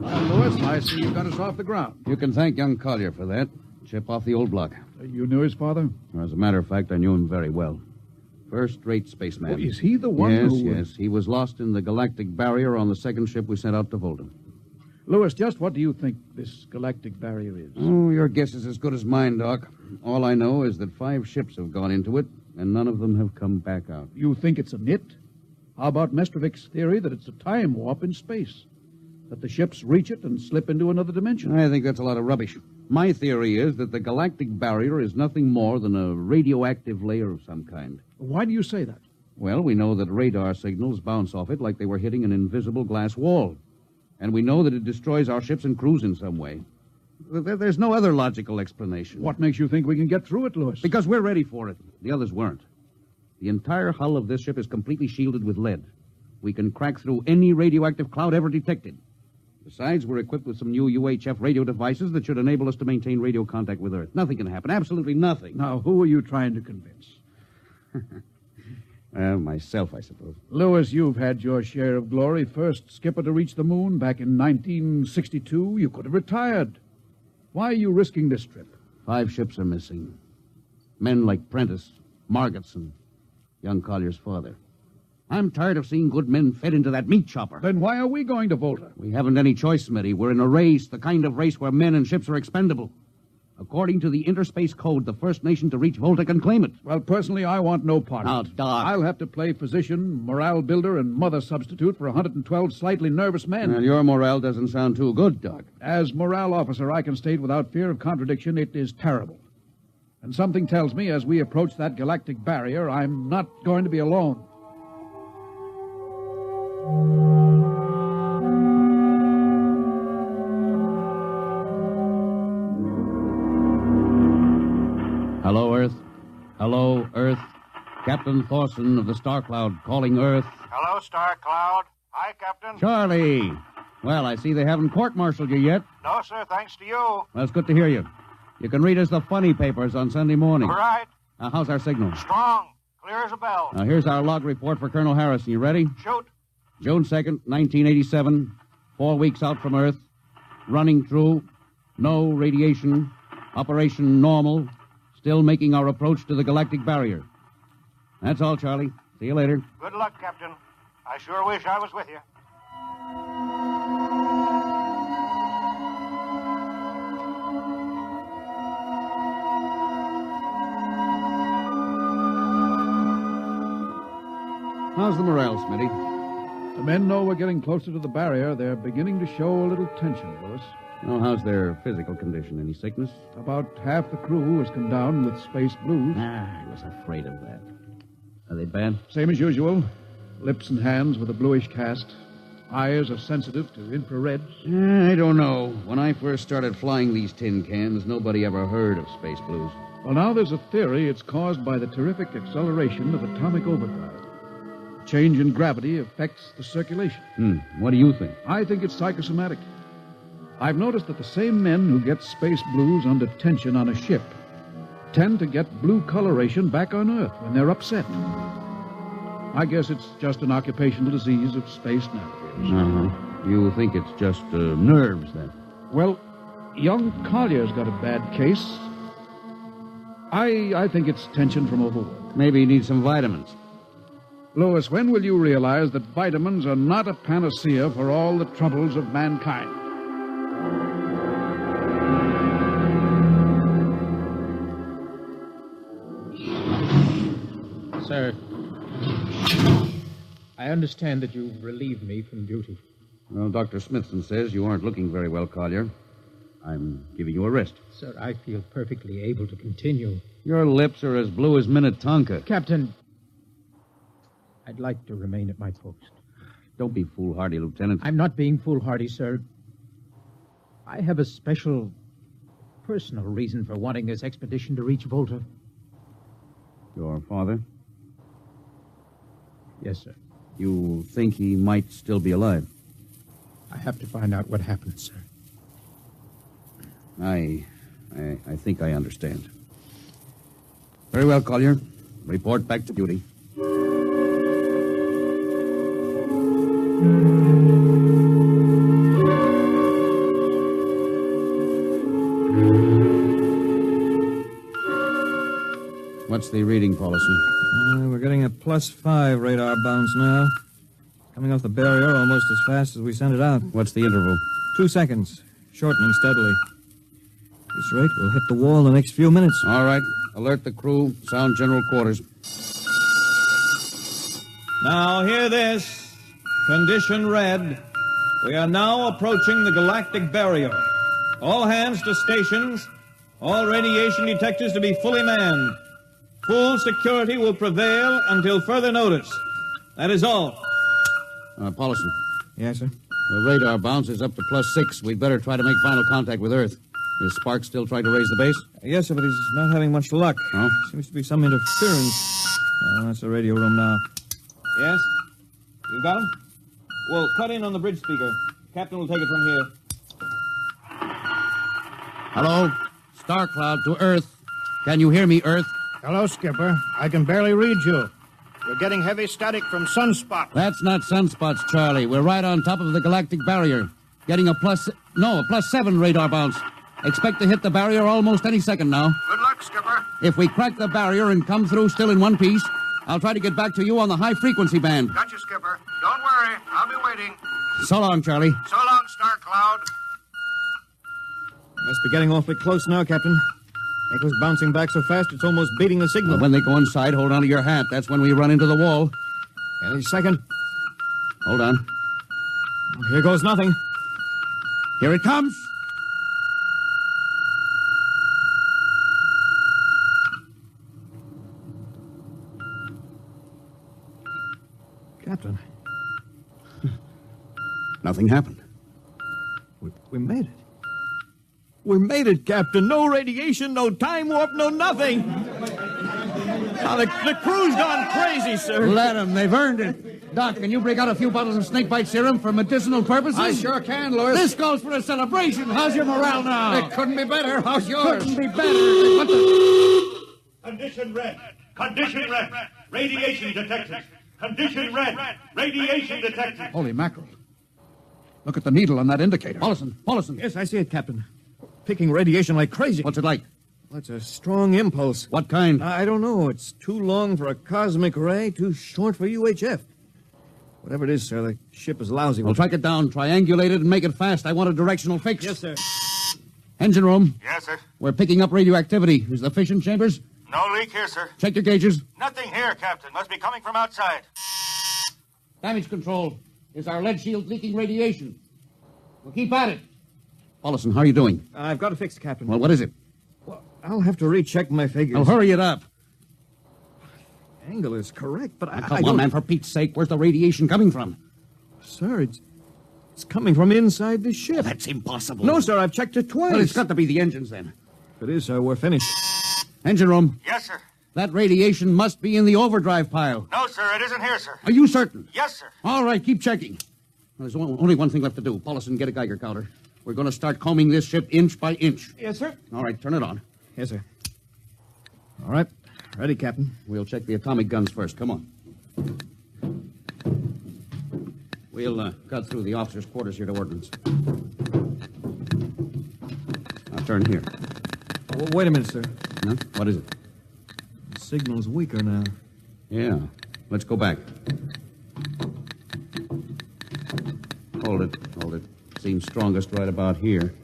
Well, Lewis, I see you got us off the ground. You can thank young Collier for that. Chip off the old block. Uh, you knew his father? As a matter of fact, I knew him very well. First-rate spaceman. Oh, is he the one yes, who- Yes, yes. He was lost in the galactic barrier on the second ship we sent out to Volta. Lewis, just what do you think this galactic barrier is? Oh, your guess is as good as mine, Doc. All I know is that five ships have gone into it, and none of them have come back out. You think it's a nit? How about Mestrovic's theory that it's a time warp in space? That the ships reach it and slip into another dimension? I think that's a lot of rubbish. My theory is that the galactic barrier is nothing more than a radioactive layer of some kind. Why do you say that? Well, we know that radar signals bounce off it like they were hitting an invisible glass wall. And we know that it destroys our ships and crews in some way. There- There's no other logical explanation. What makes you think we can get through it, Lewis? Because we're ready for it. The others weren't. The entire hull of this ship is completely shielded with lead. We can crack through any radioactive cloud ever detected. Besides, we're equipped with some new UHF radio devices that should enable us to maintain radio contact with Earth. Nothing can happen. Absolutely nothing. Now, who are you trying to convince? Uh, myself, I suppose. Lewis, you've had your share of glory. First skipper to reach the moon back in 1962. You could have retired. Why are you risking this trip? Five ships are missing. Men like Prentice, Margetson, young Collier's father. I'm tired of seeing good men fed into that meat chopper. Then why are we going to Volta? We haven't any choice, Smitty. We're in a race, the kind of race where men and ships are expendable. According to the Interspace Code, the first nation to reach Volta can claim it. Well, personally, I want no part Now. Doc. I'll have to play physician, morale builder, and mother substitute for 112 slightly nervous men. Well, your morale doesn't sound too good, Doc. As morale officer, I can state without fear of contradiction it is terrible. And something tells me as we approach that galactic barrier, I'm not going to be alone. Captain Thorson of the Star Cloud calling Earth. Hello, Star Cloud. Hi, Captain. Charlie. Well, I see they haven't court-martialed you yet. No, sir, thanks to you. Well, it's good to hear you. You can read us the funny papers on Sunday morning. All right. Uh, how's our signal? Strong. Clear as a bell. Now, here's our log report for Colonel Harrison. You ready? Shoot. June 2nd, 1987. Four weeks out from Earth. Running through. No radiation. Operation normal. Still making our approach to the galactic barrier. That's all, Charlie. See you later. Good luck, Captain. I sure wish I was with you. How's the morale, Smitty? The men know we're getting closer to the barrier. They're beginning to show a little tension, Lewis. Oh, how's their physical condition? Any sickness? About half the crew has come down with space blues. Ah, I was afraid of that. Are they bad? Same as usual. Lips and hands with a bluish cast. Eyes are sensitive to infrareds. Eh, I don't know. When I first started flying these tin cans, nobody ever heard of space blues. Well, now there's a theory it's caused by the terrific acceleration of atomic overdrive. Change in gravity affects the circulation. Hmm. What do you think? I think it's psychosomatic. I've noticed that the same men who get space blues under tension on a ship tend to get blue coloration back on Earth when they're upset. I guess it's just an occupational disease of space navigators. Uh-huh. You think it's just uh, nerves, then? Well, young Collier's got a bad case. I I think it's tension from overwork. Maybe he needs some vitamins. Lewis, when will you realize that vitamins are not a panacea for all the troubles of mankind? Sir, I understand that you've relieved me from duty. Well, Dr. Smithson says you aren't looking very well, Collier. I'm giving you a rest. Sir, I feel perfectly able to continue. Your lips are as blue as Minnetonka. Captain, I'd like to remain at my post. Don't be foolhardy, Lieutenant. I'm not being foolhardy, sir. I have a special personal reason for wanting this expedition to reach Volta. Your father? Yes, sir. You think he might still be alive? I have to find out what happened, sir. I, I, I think I understand. Very well, Collier. Report back to duty. What's the reading, Paulson? Uh, we're getting a plus five radar bounce now. Coming off the barrier almost as fast as we sent it out. What's the interval? Two seconds, shortening steadily. At This rate, we'll hit the wall in the next few minutes. All right. Alert the crew. Sound general quarters. Now, hear this. Condition red. We are now approaching the galactic barrier. All hands to stations. All radiation detectors to be fully manned. Full security will prevail until further notice. That is all. Uh, Paulson. Yes, sir? The radar bounces up to plus six. We'd better try to make final contact with Earth. Is Sparks still trying to raise the base? Yes, sir, but he's not having much luck. Oh? Seems to be some interference. Oh, that's the radio room now. Yes? You got him? Well, cut in on the bridge speaker. Captain will take it from here. Hello? Star Cloud to Earth. Can you hear me, Earth? Hello, Skipper. I can barely read you. You're getting heavy static from Sunspot. That's not sunspots, Charlie. We're right on top of the galactic barrier. Getting a plus. No, a plus seven radar bounce. Expect to hit the barrier almost any second now. Good luck, Skipper. If we crack the barrier and come through still in one piece, I'll try to get back to you on the high frequency band. Got you, Skipper. Don't worry. I'll be waiting. So long, Charlie. So long, Star Cloud. Must be getting awfully close now, Captain. Echo's bouncing back so fast it's almost beating the signal. When they go inside, hold on to your hat. That's when we run into the wall. Any second. Hold on. Here goes nothing. Here it comes. Captain, Nothing happened. we, we made it. We made it, Captain. No radiation, no time warp, no nothing. Now, the, the crew's gone crazy, sir. Let them. They've earned it. Doc, can you break out a few bottles of snakebite serum for medicinal purposes? I sure can, Lewis. This calls for a celebration. How's your morale now? It couldn't be better. How's yours? Couldn't be better. The... Condition red. Condition red. Radiation detected. Condition red. Radiation detected. Holy mackerel. Look at the needle on that indicator. Paulson, Paulson. Yes, I see it, Captain. Picking radiation like crazy. What's it like? Well, it's a strong impulse. What kind? Uh, I don't know. It's too long for a cosmic ray, too short for UHF. Whatever it is, sir, the ship is lousy. We'll track it down, triangulate it, and make it fast. I want a directional fix. Yes, sir. Engine room. Yes, sir. We're picking up radioactivity. Is the fission chambers? No leak here, sir. Check your gauges. Nothing here, Captain. Must be coming from outside. Damage control. Is our lead shield leaking radiation? We'll keep at it. Paulson, how are you doing? I've got it fixed, Captain. Well, what is it? Well, I'll have to recheck my figures. Oh, hurry it up. Angle is correct, but I, Now, I on, don't- man, for Pete's sake. Where's the radiation coming from? Sir, it's, it's coming from inside the ship. That's impossible. No, sir, I've checked it twice. Well, it's got to be the engines then. If it is, sir, we're finished. Engine room. Yes, sir. That radiation must be in the overdrive pile. No, sir. It isn't here, sir. Are you certain? Yes, sir. All right, keep checking. There's only one thing left to do. Paulson, get a Geiger counter. We're going to start combing this ship inch by inch. Yes, sir. All right, turn it on. Yes, sir. All right. Ready, Captain. We'll check the atomic guns first. Come on. We'll uh, cut through the officers' quarters here to ordnance. Now turn here. Oh, wait a minute, sir. Huh? What is it? The signal's weaker now. Yeah. Let's go back. Hold it. Hold it. Seems strongest right about here.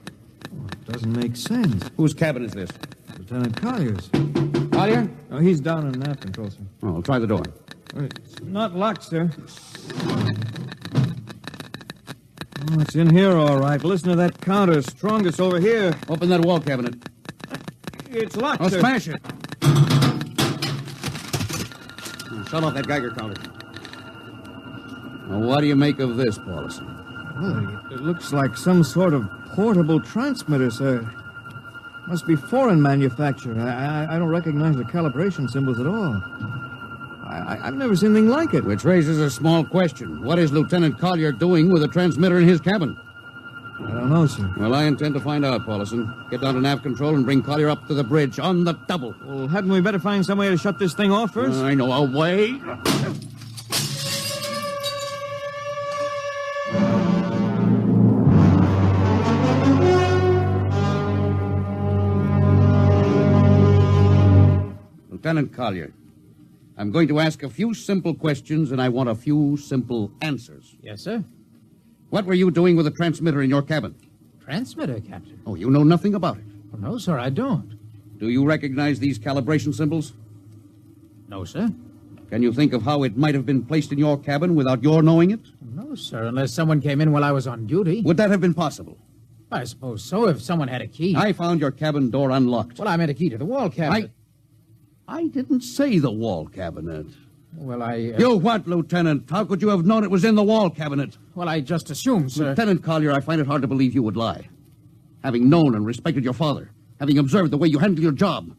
Doesn't make sense. Whose cabin is this? Lieutenant Collier's. Collier? Oh, he's down in nav control, sir. Oh, I'll try the door. It's not locked, sir. Oh, it's in here, all right. Listen to that counter. Strongest over here. Open that wall cabinet. It's locked, I'll sir. smash it. Shut off that Geiger counter. Now, what do you make of this, Paulson? It looks like some sort of portable transmitter, sir. Must be foreign manufacture. I, I, I don't recognize the calibration symbols at all. I, I've never seen anything like it. Which raises a small question. What is Lieutenant Collier doing with a transmitter in his cabin? I don't know, sir. Well, I intend to find out, Paulison. Get down to nav control and bring Collier up to the bridge on the double. Well, hadn't we better find some way to shut this thing off first? I know a way. Lieutenant Collier, I'm going to ask a few simple questions, and I want a few simple answers. Yes, sir. What were you doing with the transmitter in your cabin? Transmitter, Captain. Oh, you know nothing about it. Oh, no, sir, I don't. Do you recognize these calibration symbols? No, sir. Can you think of how it might have been placed in your cabin without your knowing it? No, sir, unless someone came in while I was on duty. Would that have been possible? I suppose so, if someone had a key. I found your cabin door unlocked. Well, I meant a key to the wall cabinet. I didn't say the wall cabinet. Well, I. Uh... You what, Lieutenant? How could you have known it was in the wall cabinet? Well, I just assumed, sir. Lieutenant Collier, I find it hard to believe you would lie. Having known and respected your father, having observed the way you handle your job.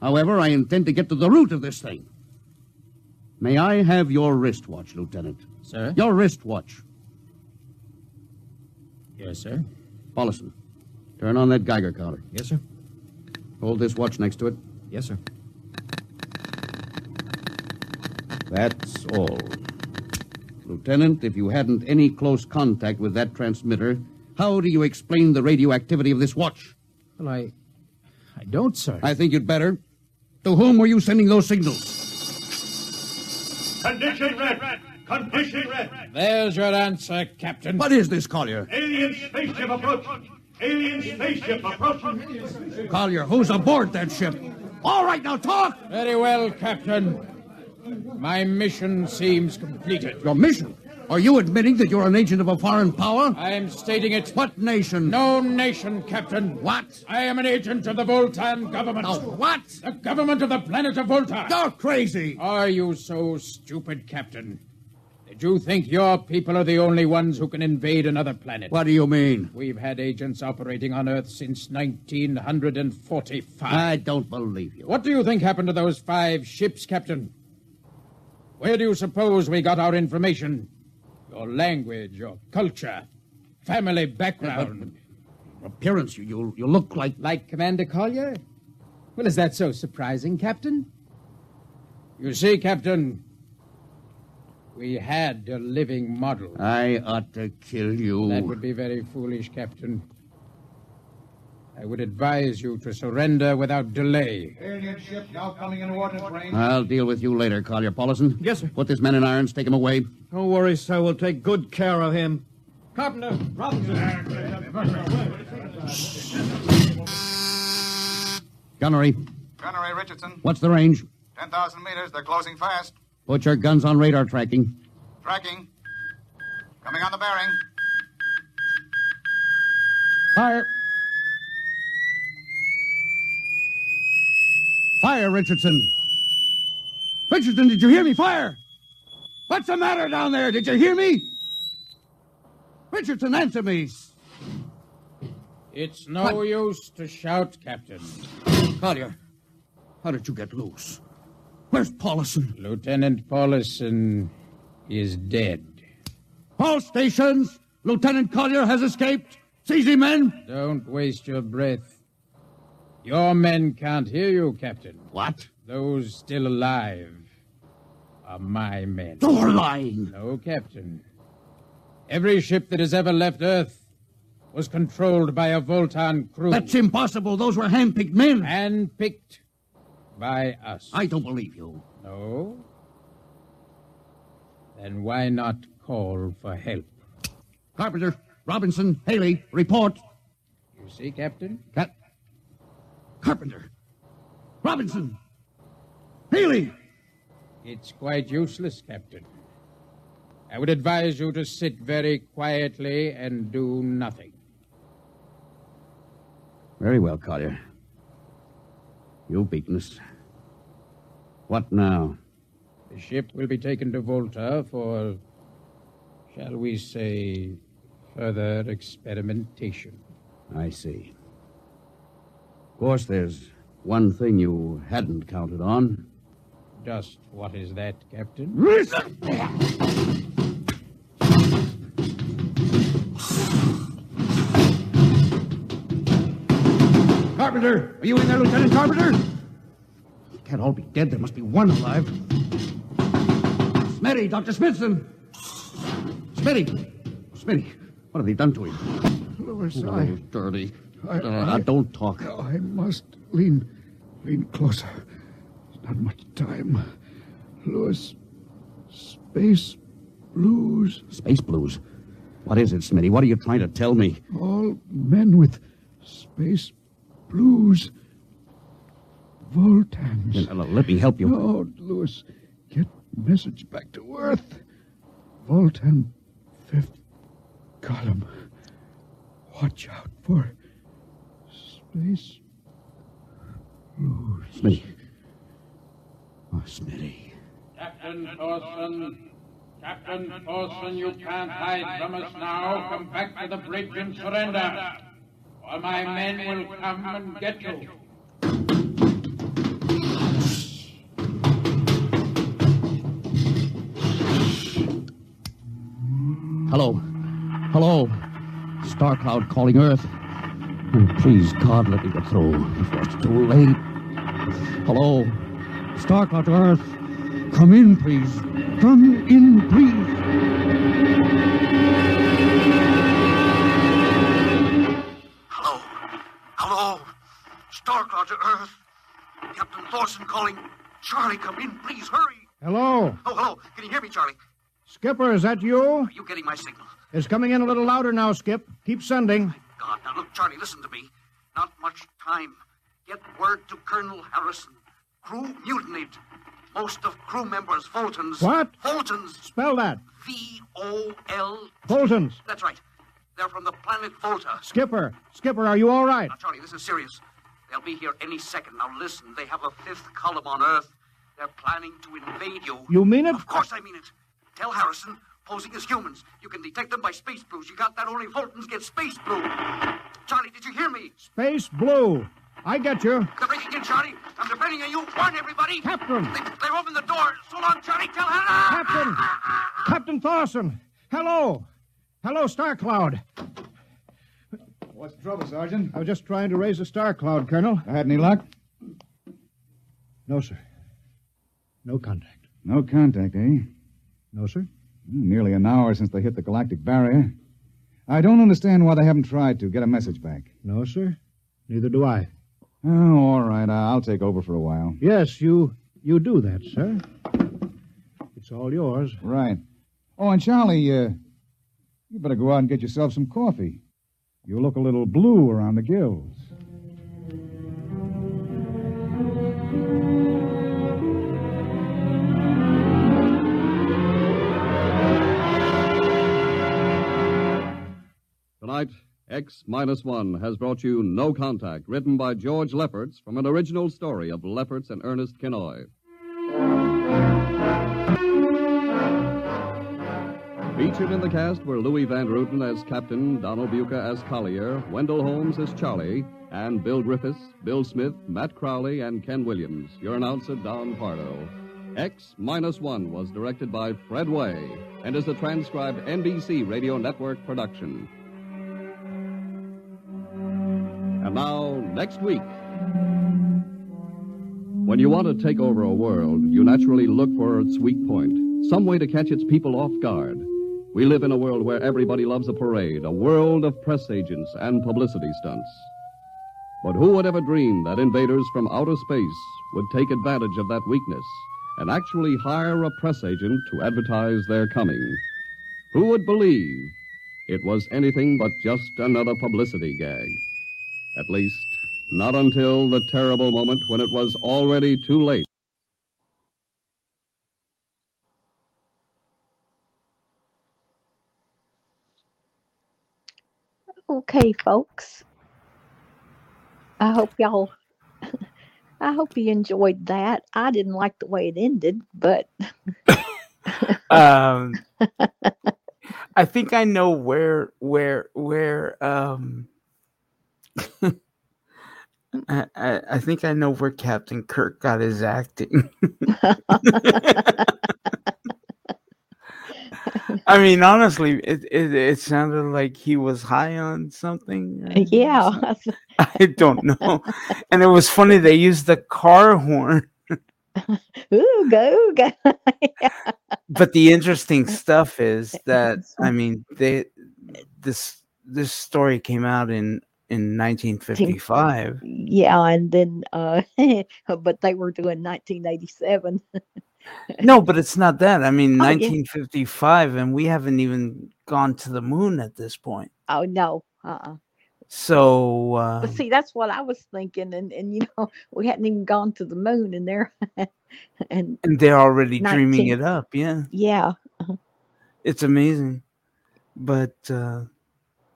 However, I intend to get to the root of this thing. May I have your wristwatch, Lieutenant? Sir? Your wristwatch. Yes, sir. Paulison, turn on that Geiger counter. Yes, sir. Hold this watch next to it. Yes, sir. That's all. Lieutenant, if you hadn't any close contact with that transmitter, how do you explain the radioactivity of this watch? Well, I. I don't, sir. I think you'd better. To whom were you sending those signals? Condition red. Condition red. There's your answer, Captain. What is this, Collier? Alien spaceship approaching. Alien spaceship approaching. Collier, who's aboard that ship? All right, now talk! Very well, Captain. My mission seems completed. Your mission? Are you admitting that you're an agent of a foreign power? I am stating it. What nation? No nation, Captain. What? I am an agent of the Voltan government. Oh, what? The government of the planet of Volta. You're crazy. Are you so stupid, Captain? Did you think your people are the only ones who can invade another planet? What do you mean? We've had agents operating on Earth since 1945. I don't believe you. What do you think happened to those five ships, Captain? Where do you suppose we got our information? Your language, your culture, family background. Appearance, you, you, you look like. Like Commander Collier? Well, is that so surprising, Captain? You see, Captain, we had a living model. I ought to kill you. That would be very foolish, Captain. I would advise you to surrender without delay. Alien ship now coming in ordnance range. I'll deal with you later, Collier Paulison. Yes, sir. Put this man in irons, take him away. Don't worry, sir. We'll take good care of him. Carpenter, Robinson. Gunnery, Gunnery Richardson. what's the range? 10,000 meters. They're closing fast. Put your guns on radar tracking. Tracking. Coming on the bearing. Fire. Fire, Richardson. Richardson, did you hear me? Fire! What's the matter down there? Did you hear me? Richardson, answer me. It's no use to shout, Captain. Collier, how did you get loose? Where's Paulison? Lieutenant Paulison is dead. All stations! Lieutenant Collier has escaped. Seize him, men! Don't waste your breath. Your men can't hear you, Captain. What? Those still alive are my men. You're lying. No, Captain. Every ship that has ever left Earth was controlled by a Voltan crew. That's impossible. Those were hand-picked men. Handpicked by us. I don't believe you. No? Then why not call for help? Carpenter, Robinson, Haley, report. You see, Captain? Cap- Carpenter, Robinson, Haley. It's quite useless, Captain. I would advise you to sit very quietly and do nothing. Very well, Collier. You've beaten us. What now? The ship will be taken to Volta for, shall we say, Further experimentation. I see. Of course, there's one thing you hadn't counted on. Just what is that, Captain? Carpenter! Are you in there, Lieutenant Carpenter? They Can't all be dead. There must be one alive. Smitty, Dr. Smithson! Smitty! Smitty, what have they done to him? Louis, Oh, I, dirty. I- Uh, I- don't talk. I must lean, lean closer. There's not much time. Louis, space blues. Space blues. What is it, Smitty? What are you trying to tell me? All men with space blues. Voltans. Uh, let me help you. No, Louis. Get message back to Earth. Voltan, fifth column. Watch out for blues. Smitty. Oh, Smitty. Oh, Captain Thorson. Captain Thorson, you can't hide from us now. Come back to the bridge and surrender. Or my men will come and get you. Hello. Hello. Star Cloud calling Earth. Oh, please, God, let me get through before it's too late. Hello. Star Cloud to Earth. Come in, please. Come in, please. Hello. Hello. Star Cloud to Earth. Captain Thorson calling. Charlie, come in. Please hurry. Hello. Oh, hello. Can you hear me, Charlie? Skipper, is that you? Are you getting my signal? It's coming in a little louder now, Skip. Keep sending. God, now look, Charlie, listen to me. Not much time. Get word to Colonel Harrison. Crew mutinied. Most of crew members, Voltans. What? Voltans. Spell that. V O L. Voltans. That's right. They're from the planet Volta. Skipper. Skipper, are you all right? Now, Charlie, this is serious. They'll be here any second. Now, listen. They have a fifth column on Earth. They're planning to invade you. You mean it? Of course I mean it. Tell Harrison, posing as humans, you can detect them by space blues. You got that? Only Voltans get space blue. Charlie, did you hear me? Space Blue. I get you. They're breaking in, Charlie. I'm depending on you. Warn everybody. Captain. They, they're open the door. So long, Charlie. Tell Hannah. Captain. Captain Thorson. Hello. Hello, Star Cloud. What's the trouble, Sergeant? I was just trying to raise a star cloud, Colonel. I had any luck? No, sir. No contact. No contact, eh? No, sir. Nearly an hour since they hit the galactic barrier. I don't understand why they haven't tried to get a message back. No, sir. Neither do I. Oh, all right. I'll take over for a while. Yes, you you do that, sir. It's all yours. Right. Oh, and Charlie, uh, you better go out and get yourself some coffee. You look a little blue around the gills. Tonight, X Minus One has brought you No Contact, written by George Lefferts from an original story of Lefferts and Ernest Kinoy. Featured in the cast were Louis Van Rooten as Captain, Donald Buka as Collier, Wendell Holmes as Charlie, and Bill Griffiths, Bill Smith, Matt Crowley, and Ken Williams. Your announcer, Don Pardo. X Minus One was directed by Fred Weihe and is a transcribed NBC Radio Network production. And now, next week. When you want to take over a world, you naturally look for its weak point, some way to catch its people off guard. We live in a world where everybody loves a parade, a world of press agents and publicity stunts. But who would ever dream that invaders from outer space would take advantage of that weakness and actually hire a press agent to advertise their coming? Who would believe it was anything but just another publicity gag? At least, not until the terrible moment when it was already too late. Okay, folks. I hope y'all. I hope you enjoyed that. I didn't like the way it ended, but Um, I think I know where where where um I, I I think I know where Captain Kirk got his acting. I mean, honestly, it, it it sounded like he was high on something. or uh, Yeah. I don't know. And it was funny they used the car horn. Ooh, go, go. But the interesting stuff is that I mean, they this this story came out in in 1955. yeah, and then uh but they were doing 1987. No, but it's not that. I mean, Oh, yeah. 1955 and we haven't even gone to the moon at this point. Oh no. Uh-uh. So, uh, But see, that's what I was thinking, and and you know, we hadn't even gone to the moon, and there, and and they're already dreaming it up. Yeah. yeah, uh-huh. It's amazing. But uh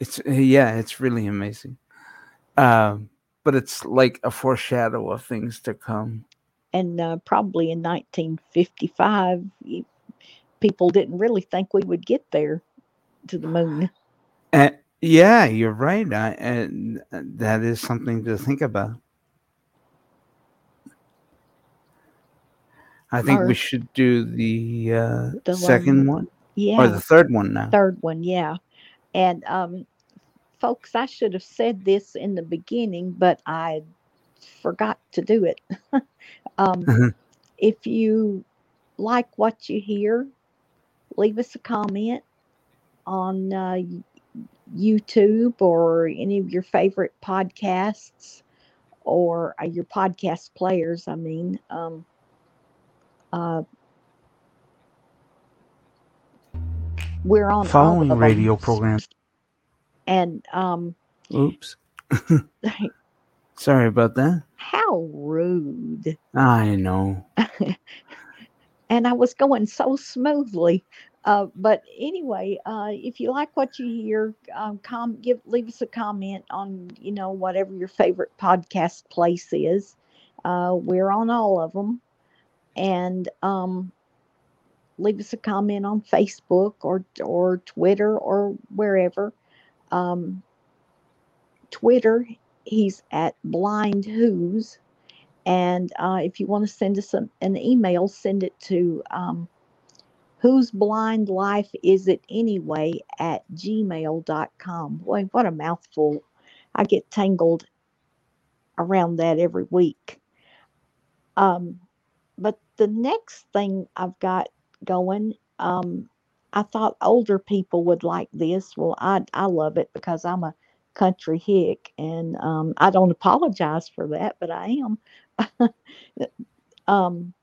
it's yeah, it's really amazing. Um but it's like a foreshadow of things to come. and uh, probably in 1955, people didn't really think we would get there to the moon. And yeah, you're right. I, and uh, that is something to think about. I think Or- we should do the uh, The second one- one, Yeah, or the third one now. third one, yeah. And um, folks, I should have said this in the beginning, but I forgot to do it. um, Mhm. if you like what you hear, leave us a comment on uh, YouTube or any of your favorite podcasts or uh, your podcast players. I mean, um, uh, we're on Following radio program. And um, Oops. Sorry about that. how rude! I know. and I was going so smoothly. Uh, but anyway, uh, if you like what you hear, um, com- give leave us a comment on you know whatever your favorite podcast place is. Uh, we're on all of them, and um, leave us a comment on Facebook or or Twitter or wherever. Um, Twitter, he's at Blind Who's. And uh, if you want to send us an, an email, send it to um, whose blind life is it anyway at gmail.com. Boy, what a mouthful. I get tangled around that every week. Um, but the next thing I've got going, um, I thought older people would like this. Well, I, I love it because I'm a country hick and um, I don't apologize for that, but I am. um,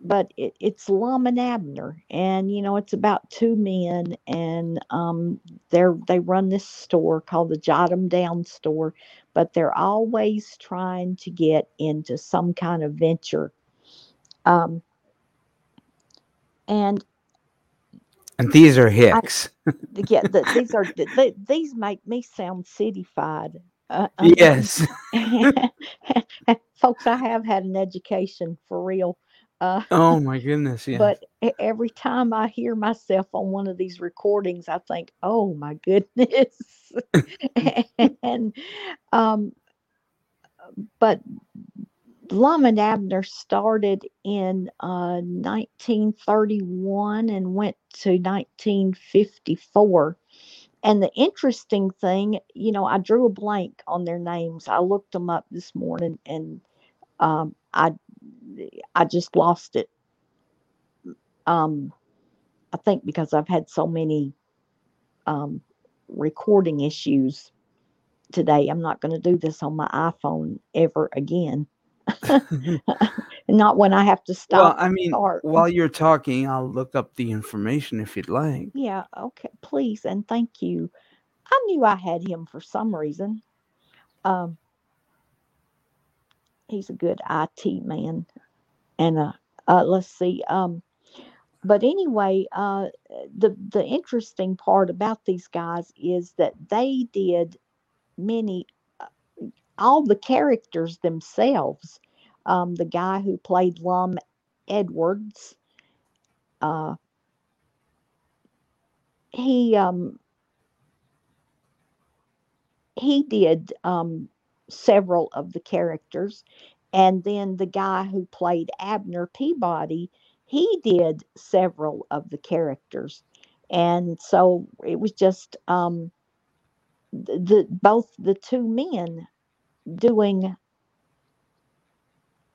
but it, it's Lum and Abner, and you know it's about two men, and um, they're they run this store called the Jot 'em Down store, but they're always trying to get into some kind of venture. Um, and And these are I, hicks. yeah, the, these are th- th- these make me sound cityfied. Uh, um, yes. folks, I have had an education for real. Uh, Oh my goodness, yeah. but every time I hear myself on one of these recordings, I think, "Oh my goodness!" and um, but Lum and Abner started in uh, 1931 and went to 1954. And the interesting thing, you know, I drew a blank on their names. I looked them up this morning, and um, I I just lost it. Um, I think because I've had so many um, recording issues today, I'm not going to do this on my iPhone ever again. not when I have to stop. well. I mean, start. while you're talking, I'll look up the information if you'd like. Yeah, okay, please and thank you. I knew I had him for some reason. Um, he's a good IT man, and uh, uh let's see. Um, but anyway, uh, the the interesting part about these guys is that they did many, all the characters themselves. Um, the guy who played Lum Edwards, uh, he um he did um several of the characters and then the guy who played Abner Peabody he did several of the characters and so it was just um the, the both the two men doing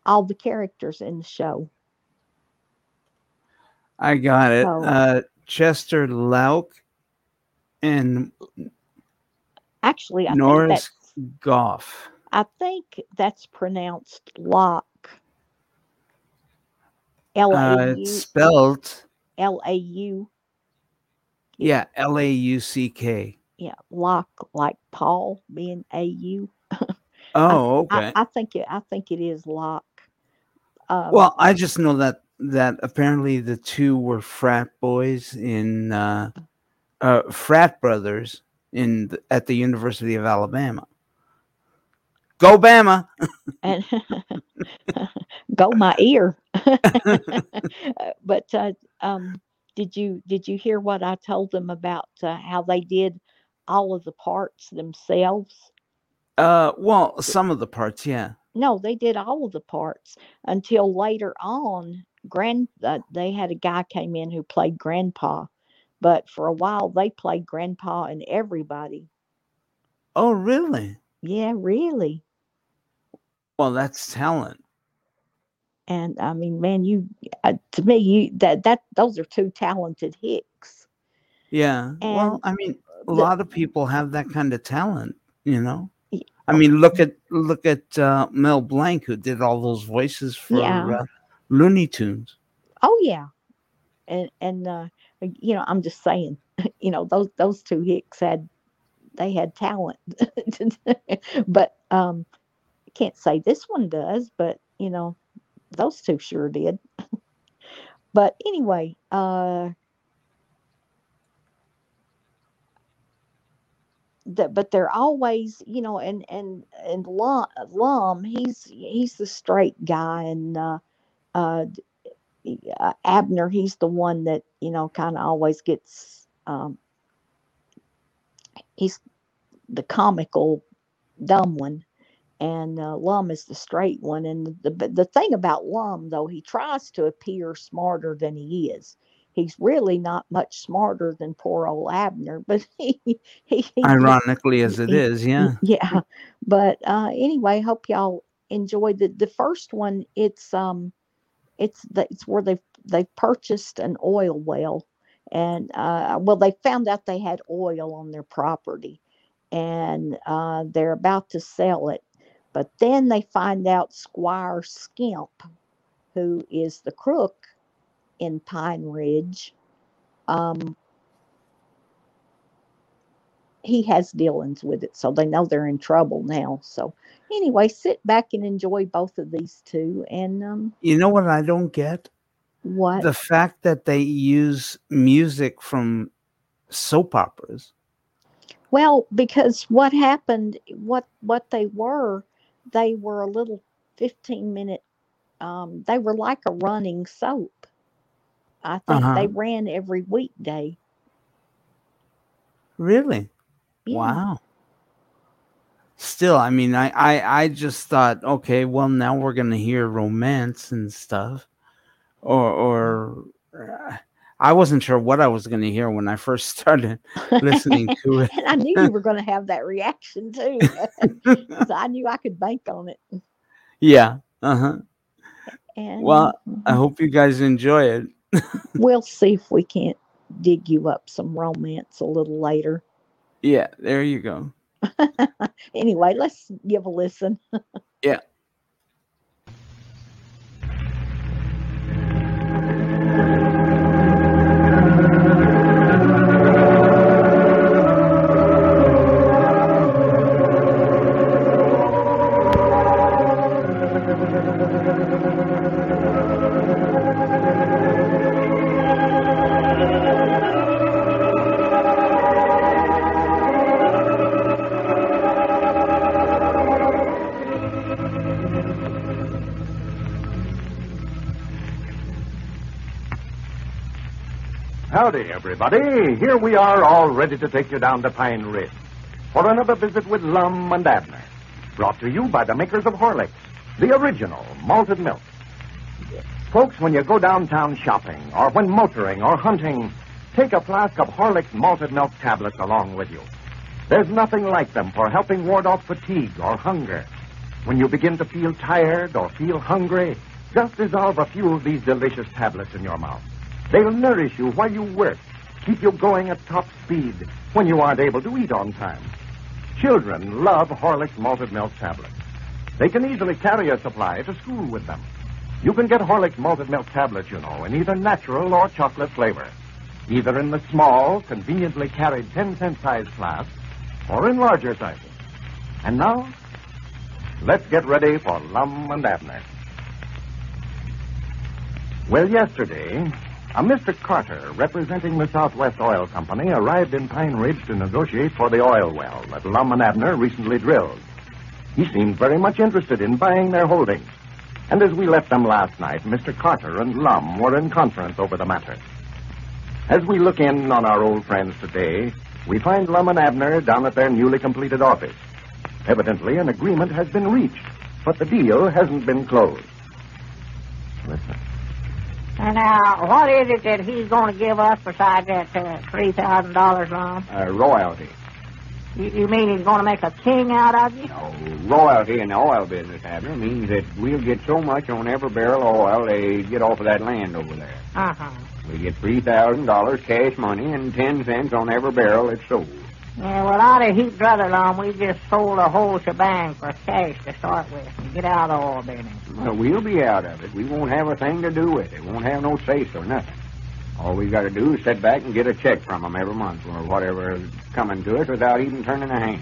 all the characters in the show I got it. So- Uh, Chester Lauck and actually i think Norris that's Goff. i think that's pronounced lock Uh, l-a-u it's spelled, l-a-u yeah, L A U C K. yeah lock like paul being a-u Oh, I, okay. I think it i think it is lock uh, Well, I just know that that apparently the two were frat boys in uh, uh, frat brothers in the, at the University of Alabama. Go Bama! and go my ear but uh, um did you did you hear what i told them about uh, how they did all of the parts themselves Uh, well, some of the parts, yeah. no they did all of the parts until later on grand uh, they had a guy came in who played grandpa but for a while they played grandpa and everybody Oh, really? yeah really Well, that's talent. and i mean man you uh, to me you that that those are two talented hicks Yeah. well, I mean, a the- lot of people have that kind of talent, you know. I mean, look at look at uh, Mel Blanc, who did all those voices for Yeah. uh, Looney Tunes. Oh yeah, and and uh, you know I'm just saying, you know those those two hicks had they had talent, but um, can't say this one does, but you know those two sure did. but anyway, uh, the, but they're always you know and and and Lum, Lum he's he's the straight guy and uh, uh, uh, Abner, he's the one that you know kind of always gets. Um, he's the comical dumb one, and uh, Lum is the straight one. And the but the thing about Lum, though, he tries to appear smarter than he is. He's really not much smarter than poor old Abner, but he, he, he Ironically, as it he- is, yeah. yeah. But uh anyway hope y'all enjoyed the the first one it's um it's the, it's where they they purchased an oil well. And uh well they found out they had oil on their property and uh they're about to sell it. But then they find out squire skimp who is the crook in pine ridge um he has dealings with it, so they know they're in trouble now. So anyway, sit back and enjoy both of these two. And um, You know what I don't get? what? The fact that they use music from soap operas. well, because what happened, what what they were, they were a little fifteen minute. Um, they were like a running soap. I think Uh-huh. they ran every weekday. Really? Yeah. Wow. Still, I mean, I, I, I just thought, okay, well, now we're gonna hear romance and stuff, or, or uh, I wasn't sure what I was gonna hear when I first started listening to it. and I knew you were going to have that reaction too. so I knew I could bank on it. Yeah. Uh huh. And Well, I hope you guys enjoy it. We'll see if we can't dig you up some romance a little later. Yeah. There you go. Anyway, let's give a listen. Yeah. Everybody. Here we are, all ready to take you down to Pine Ridge for another visit with Lum and Abner. Brought to you by the makers of Horlicks, the original malted milk. Folks, when you go downtown shopping, or when motoring or hunting, take a flask of Horlicks malted milk tablets along with you. There's nothing like them for helping ward off fatigue or hunger. When you begin to feel tired or feel hungry, just dissolve a few of these delicious tablets in your mouth. They'll nourish you while you work, keep you going at top speed when you aren't able to eat on time. Children love Horlicks malted milk tablets. They can easily carry a supply to school with them. You can get Horlicks malted milk tablets, you know, in either natural or chocolate flavor. Either in the small, conveniently carried 10 cent size flask, or in larger sizes. And now, let's get ready for Lum and Abner. Well, yesterday, a Mr. Carter, representing the Southwest Oil Company, arrived in Pine Ridge to negotiate for the oil well that Lum and Abner recently drilled. He seemed very much interested in buying their holdings. And as we left them last night, Mr. Carter and Lum were in conference over the matter. As we look in on our old friends today, we find Lum and Abner down at their newly completed office. Evidently, an agreement has been reached, but the deal hasn't been closed. Listen. And now, what is it that he's going to give us besides that uh, $3,000 loan? Uh, royalty. You, you mean he's going to make a king out of you? No, royalty in the oil business, Abner, means that we'll get so much on every barrel of oil they get off of that land over there. Uh-huh. We get $3,000 cash money and 10 cents on every barrel that's sold. Yeah, well, I'd have heaped rather long. We just sold a whole shebang for cash to start with and get out of all oil business. Well, we'll be out of it. We won't have a thing to do with it. We won't have no say or nothing. All we got to do is sit back and get a check from them every month or whatever is coming to us without even turning a hand.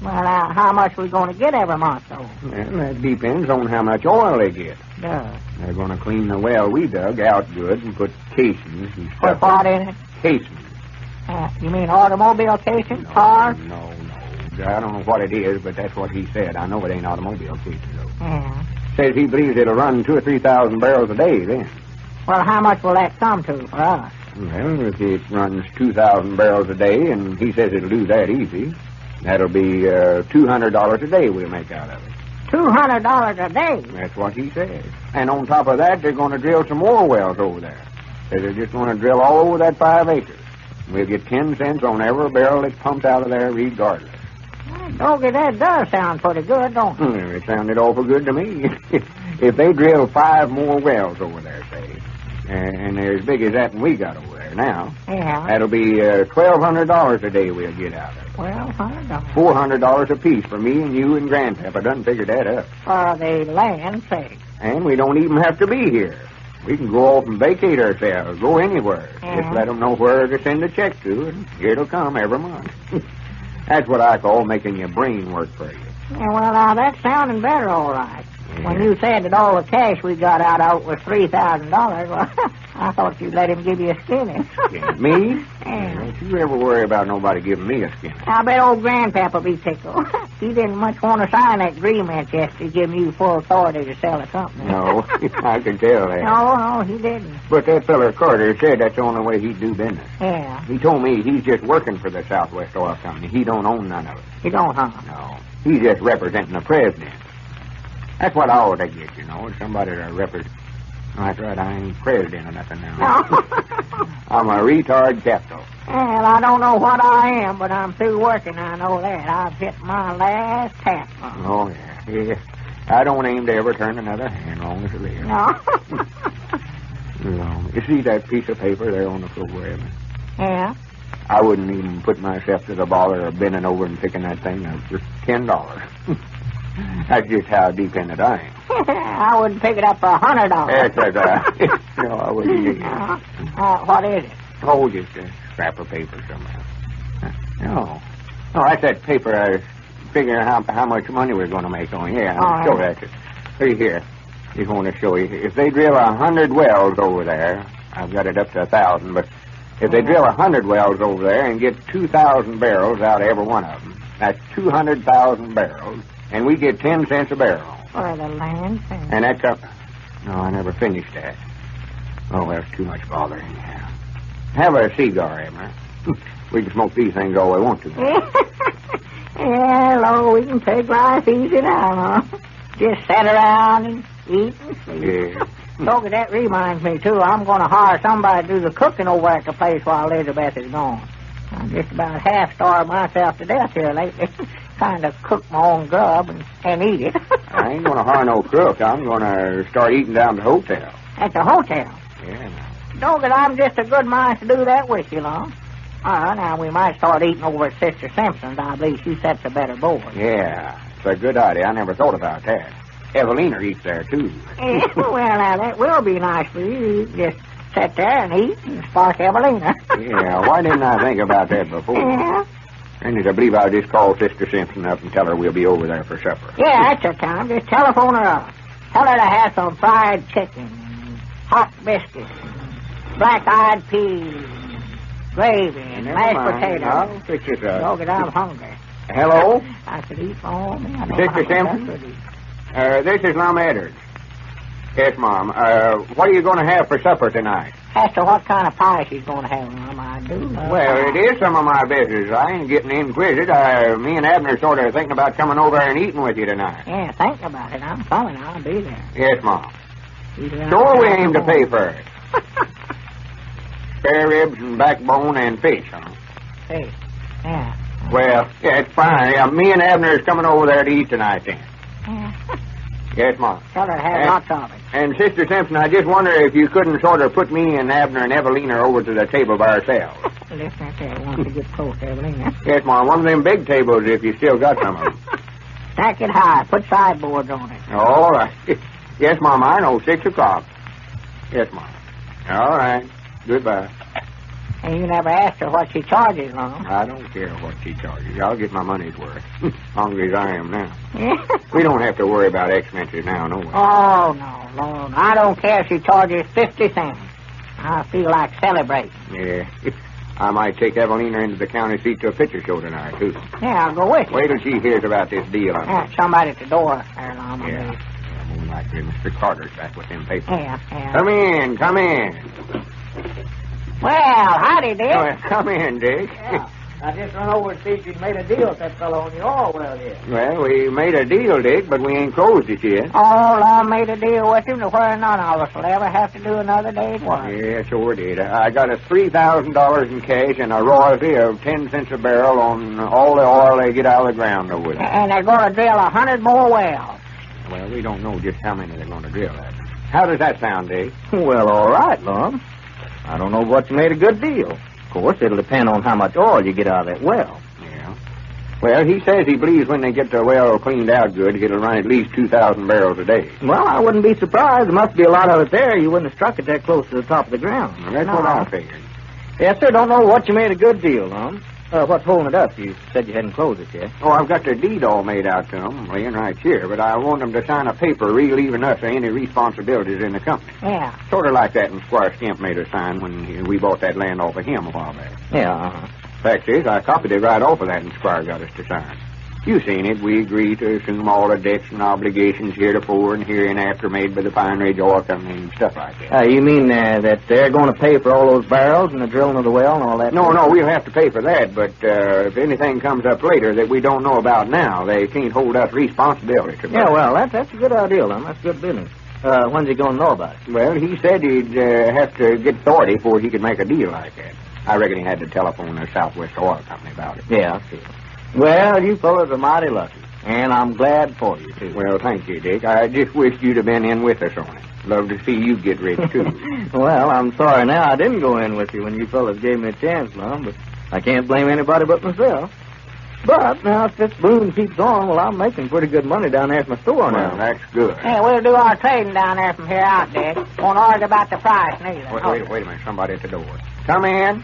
Well, now, how much we going to get every month, though? Well, that depends on how much oil they get. Yeah. They're going to clean the well we dug out good and put casings and Put stuff. what in it? Casings. Uh, you mean automobile casing? Cars? No, no. I don't know what it is, but that's what he said. I know it ain't automobile casing, though. Yeah. Says he believes it'll run two or three thousand barrels a day then. Well, how much will that come to for us? Well, if it runs 2,000 barrels a day, and he says it'll do that easy, that'll be uh, $200 a day we'll make out of it. $200 a day? That's what he says. And on top of that, they're going to drill some more wells over there. They're just going to drill all over that five acres. We'll get 10 cents on every barrel that's pumped out of there regardless. Doggy, that does sound pretty good, don't it? Hmm, it sounded awful good to me. if they drill five more wells over there, say, and, and they're as big as that one we got over there now, Yeah. that'll be uh, $1,200 a day we'll get out of it. Well, hundred dollars $400 apiece for me and you and Grandpapa. Doesn't figure that up. for the land sake. And we don't even have to be here. We can go off and vacate ourselves, go anywhere. Yeah. Just let them know where to send a check to, and it'll come every month. That's what I call making your brain work for you. Yeah, well, now that's sounding better, all right. When you said that all the cash we got out of it was three thousand dollars, well, I thought you'd let him give you a skinny. Me? Yeah. Don't you ever worry about nobody giving me a skin. I bet old Grandpapa be tickled. he didn't much want to sign that agreement yesterday, giving you full authority to sell the company. No, I can tell that. No, no, he didn't. But that feller Carter said that's the only way he'd do business. Yeah, He told me he's just working for the Southwest Oil Company. He don't own none of it. he don't, huh? No. He's just representing the president. That's what I ought to get, you know, somebody to represent. That's right, I ain't president or nothing now. I'm a retard capital. Well, I don't know what I am, but I'm through working. I know that. I've hit my last tap. Oh, yeah. yeah. I don't aim to ever turn another hand long as I live. No. No. You see that piece of paper there on the floor, Evan? yeah. I wouldn't even put myself to the bother of bending over and picking that thing up for ten dollars. That's just how dependent I am. I wouldn't pick it up for a hundred dollars. That's right. no, I wouldn't. Uh, uh, what is it? Oh, just a scrap of paper somehow. No. Oh, that's that paper I was figuring how how much money we're going to make on. Yeah, All I'll show right. that. to you. See here. Just want to show you. If they drill a hundred wells over there, I've got it up to a thousand, but if they drill a hundred wells over there and get two thousand barrels out of every one of them, that's two hundred thousand barrels, and we get ten cents a barrel. For the land sale. And that's up. No, I never finished that. Oh, that's too much bother anyhow. Have a cigar, Abner. we can smoke these things all we want to. Yeah, Lord, we can take life easy now, huh? Just sit around and eat and sleep. Yeah. Doggy, that reminds me, too. I'm going to hire somebody to do the cooking over at the place while Elizabeth is gone. I'm just about half starved myself to death here lately. Trying to cook my own grub and, and eat it. I ain't gonna hire no cook. I'm gonna start eating down the hotel. at the hotel. Yeah. Doggy, I'm just a good mind to do that with you, Lon. Uh, now, we might start eating over at Sister Simpson's. I believe she sets a better board. Yeah. It's a good idea. I never thought about that. Evelina eats there, too. Eh, well, now, that will be nice for you. You Just sit there and eat and spark Evelina. Yeah, why didn't I think about that before? Yeah. And I believe I'll just call Sister Simpson up and tell her we'll be over there for supper. Yeah, that's the time. Just telephone her up. Tell her to have some fried chicken, hot biscuits, black-eyed peas, gravy, and Never mashed mind. potatoes. I'll fix it up. Dog I'm hungry. Hello? I could eat for all me. Sister how much I Simpson? Uh, this is Lum Edwards. Yes, Mom. Uh, what are you going to have for supper tonight? As to what kind of pie she's going to have, Mom, I do know. Well, it is some of my business. I ain't getting inquisitive. I, me and Abner sort of thinking about coming over and eating with you tonight. Yeah, think about it. I'm coming. I'll be there. Yes, Mom. Sure, we aim to pay first. Spare ribs and backbone and fish, huh? Hey, yeah. Well, yeah, it's fine. Yeah, me and Abner is coming over there to eat tonight, then. yeah. Yes, Mom. Tell her to have Eh? lots of it. And Sister Simpson, I just wonder if you couldn't sort of put me and Abner and Evelina over to the table by ourselves. Listen, I tell you, once you get close Evelina, yes, Mom. One of them big tables if you still got some of them. stack it high. Put sideboards on it. All right. Yes, Mom. I know. Six o'clock. Yes, Mom. All right. Goodbye. You never asked her what she charges, Lon. I don't care what she charges. I'll get my money's worth. Hungry as I am now. We don't have to worry about expenses now, no way. Oh, no, Lord. I don't care if she charges 50 cents. I feel like celebrating. Yeah. I might take Evelina into the county seat to a picture show tonight, too. Yeah, I'll go with you. Wait till she hears about this deal. I'm Yeah, somebody at the door there. I Yeah. yeah more Mr. Carter's back with them papers. Yeah, yeah. Come in, come in. Well, howdy, Dick. Oh, come in, Dick. Yeah. I just run over to see if you'd made a deal with that fellow on your oil well here. Well, we made a deal, Dick, but we ain't closed it yet. Oh, I made a deal with him to where none of us will ever have to do another day's work. Yeah, sure did. I got a three thousand dollars in cash and a royalty of ten cents a barrel on all the oil they get out of the ground over there. And they're going to drill a hundred more wells. Well, we don't know just how many they're going to drill at. How does that sound, Dick? Well, all right, Lum. I don't know you made a good deal. Of course, it'll depend on how much oil you get out of that well. Yeah. Well, he says he believes when they get the well cleaned out good, it'll run at least two thousand barrels a day. Well, I wouldn't be surprised. There must be a lot of it there. You wouldn't have struck it that close to the top of the ground. Well, that's what I figured. Yes, sir. Don't know what you made a good deal, Lum. Uh, what's holding it up? You said you hadn't closed it yet. Oh, I've got the deed all made out to them, laying right here, but I want them to sign a paper relieving us of any responsibilities in the company. Yeah. Sort of like that when Squire Skimp made us sign when we bought that land off of him a while back. Yeah, uh-huh. Fact is, I copied it right off of that and Squire got us to sign. You seen it. We agreed to assume all the debts and obligations heretofore and hereinafter made by the Pine Ridge Oil Company and stuff like that. Uh, you mean uh, that they're going to pay for all those barrels and the drilling of the well and all that? No, no, we'll have to pay for that, but uh, if anything comes up later that we don't know about now, they can't hold us responsibility to Yeah, well, that's that's a good idea, then. That's good business. Uh, when's he going to know about it? Well, he said he'd uh, have to get authority before he could make a deal like that. I reckon he had to telephone the Southwest Oil Company about it. Yeah, I see. Well, you fellas are mighty lucky, and I'm glad for you, too. Well, thank you, Dick. I just wish you'd have been in with us on it. Love to see you get rich, too. well, I'm sorry now I didn't go in with you when you fellas gave me a chance, Mom, but I can't blame anybody but myself. But now, if this boom keeps on, well, I'm making pretty good money down there at my store now. That's good. Hey, we'll do our trading down there from here out, Dick. Won't argue about the price, neither. Wait, wait, wait a minute. Somebody at the door. Come in.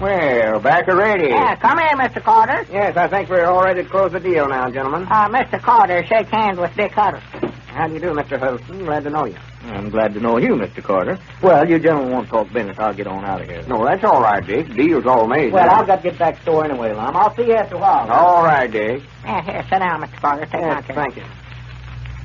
Well, back already. Yeah, come in, Mr. Carter. Yes, I think we're all ready to close the deal now, gentlemen. Uh, Mr. Carter, shake hands with Dick Huddleston. How do you do, Mr. Huddleston? Glad to know you. I'm glad to know you, Mr. Carter. Well, you gentlemen won't talk business. I'll get on out of here. No, that's all right, Dick. Deal's all made. Well. I've got to get back to the store anyway, Lum. I'll see you after a while. All right, Dick. Yeah, here, sit down, Mr. Carter. Take my Yes, chair. thank you.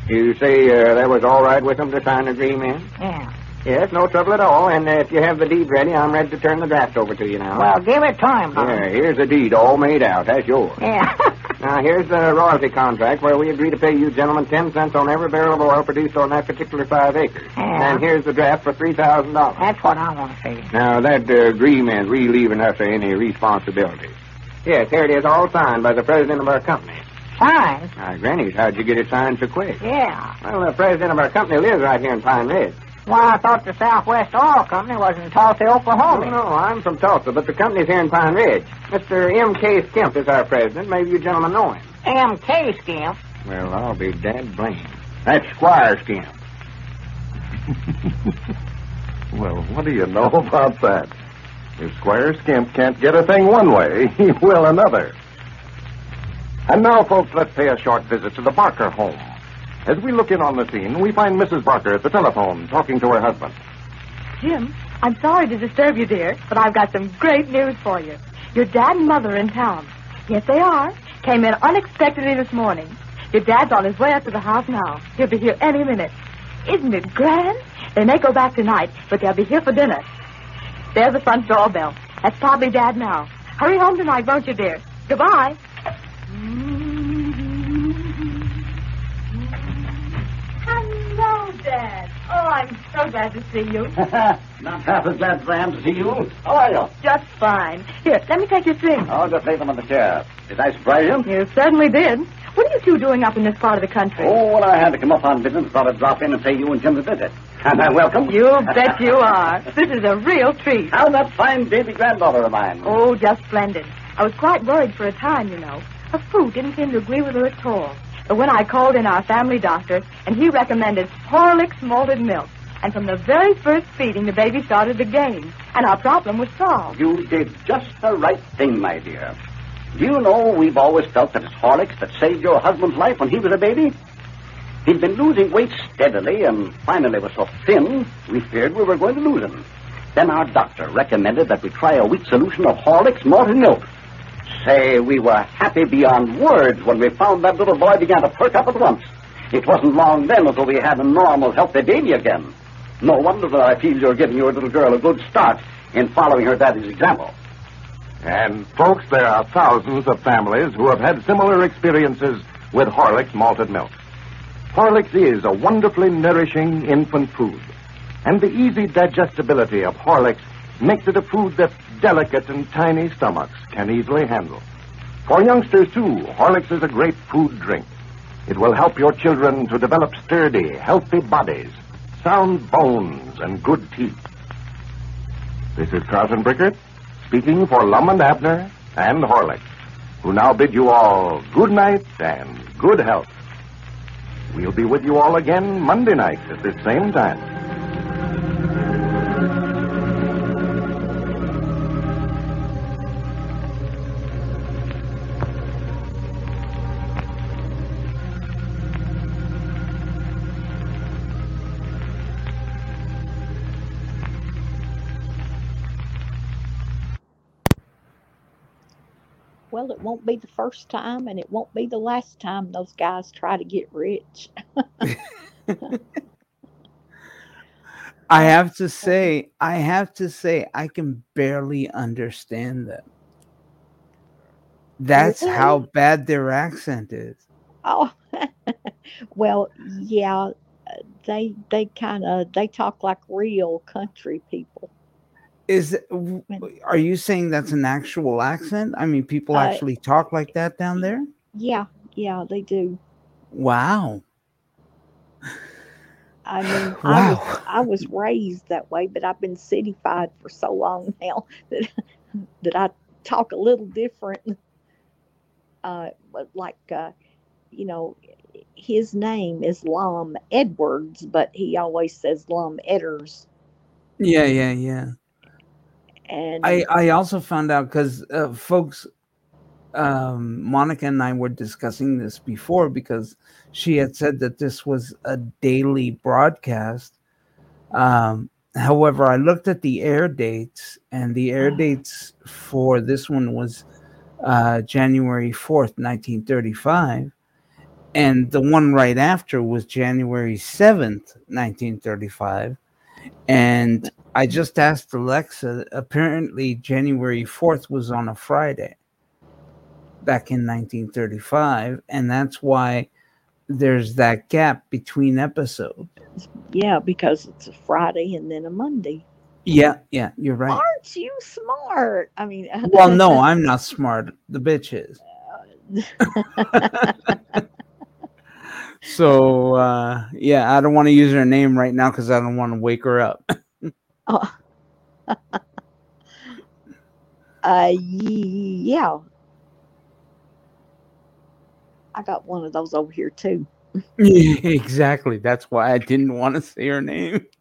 You say uh, that was all right with them to sign the agreement? Yeah. Yes, no trouble at all. And uh, if you have the deed ready, I'm ready to turn the draft over to you now. Well, give it time, Tom. Yeah, here's the deed all made out. That's yours. Yeah. Now, here's the royalty contract where we agree to pay you gentlemen ten cents on every barrel of oil produced on that particular five acres. Yeah. And here's the draft for three thousand dollars. That's what I want to see. Now, that uh, agreement relieving us of any responsibility. Yes, here it is, all signed by the president of our company. Fine. Now, Granny's, how'd you get it signed so quick? Yeah. Well, the president of our company lives right here in Pine Ridge. Why, I thought the Southwest Oil Company was in Tulsa, Oklahoma. Oh, no, I'm from Tulsa, but the company's here in Pine Ridge. Mr. M.K. Skimp is our president. Maybe you gentlemen know him. M.K. Skimp. Well, I'll be dead blamed. That's Squire Skimp. Well, what do you know about that? If Squire Skimp can't get a thing one way, he will another. And now, folks, let's pay a short visit to the Barker home. As we look in on the scene, we find Mrs. Barker at the telephone talking to her husband. Jim, I'm sorry to disturb you, dear, but I've got some great news for you. Your dad and mother are in town. Yes, they are. Came in unexpectedly this morning. Your dad's on his way up to the house now. He'll be here any minute. Isn't it grand? They may go back tonight, but they'll be here for dinner. There's the front doorbell. That's probably Dad now. Hurry home tonight, won't you, dear? Goodbye. Dad. Oh, I'm so glad to see you. Not half as glad as I am to see you. How are you? Just fine. Here, let me take your things. Oh, just lay them on the chair. Did I surprise you? You certainly did. What are you two doing up in this part of the country? Oh, well, I had to come up on business. Thought I'd drop in and pay you and Jim a visit. Am I welcome? You bet you are. This is a real treat. How's that fine baby granddaughter of mine? Oh, just splendid. I was quite worried for a time, you know. Her food didn't seem to agree with her at all. But when I called in our family doctor, and he recommended Horlicks malted milk, and from the very first feeding, the baby started to gain, and our problem was solved. You did just the right thing, my dear. Do you know we've always felt that it's Horlicks that saved your husband's life when he was a baby? He'd been losing weight steadily and finally was so thin we feared we were going to lose him. Then our doctor recommended that we try a weak solution of Horlicks malted milk. Say, we were happy beyond words when we found that little boy began to perk up at once. It wasn't long then until we had a normal, healthy baby again. No wonder that I feel you're giving your little girl a good start in following her daddy's example. And, folks, there are thousands of families who have had similar experiences with Horlicks malted milk. Horlicks is a wonderfully nourishing infant food. And the easy digestibility of Horlicks makes it a food that delicate and tiny stomachs can easily handle. For youngsters, too, Horlicks is a great food drink. It will help your children to develop sturdy, healthy bodies, sound bones, and good teeth. This is Carlton Brickert speaking for Lum and Abner and Horlicks, who now bid you all good night and good health. We'll be with you all again Monday night at this same time. Won't be the first time, and it won't be the last time those guys try to get rich. I have to say, I have to say, I can barely understand them. That's how bad their accent is. Oh, well, yeah, they they kind of they talk like real country people. Is are you saying that's an actual accent? I mean, people Uh, actually talk like that down there? Yeah, yeah, they do. Wow. I mean, I Wow. was I was raised that way, but I've been cityfied for so long now that that I talk a little different. Uh, like uh, you know, his name is Lum Edwards, but he always says Lum Edders, Yeah, yeah, yeah. And I I also found out because uh, folks, um, Monica and I were discussing this before because she had said that this was a daily broadcast. Um, however, I looked at the air dates, and the air dates for this one was uh, January fourth, nineteen thirty-five, and the one right after was January seventh, nineteen thirty-five. And I just asked Alexa, apparently January 4th was on a Friday back in 1935. And that's why there's that gap between episodes. Yeah, because it's a Friday and then a Monday. Yeah, yeah, you're right. Aren't you smart? I mean, Well, no, I'm not smart. The bitch is. so, uh, yeah, I don't want to use her name right now because I don't want to wake her up. Oh. uh, yeah. I got one of those over here too. Yeah, exactly. That's why I didn't want to say her name.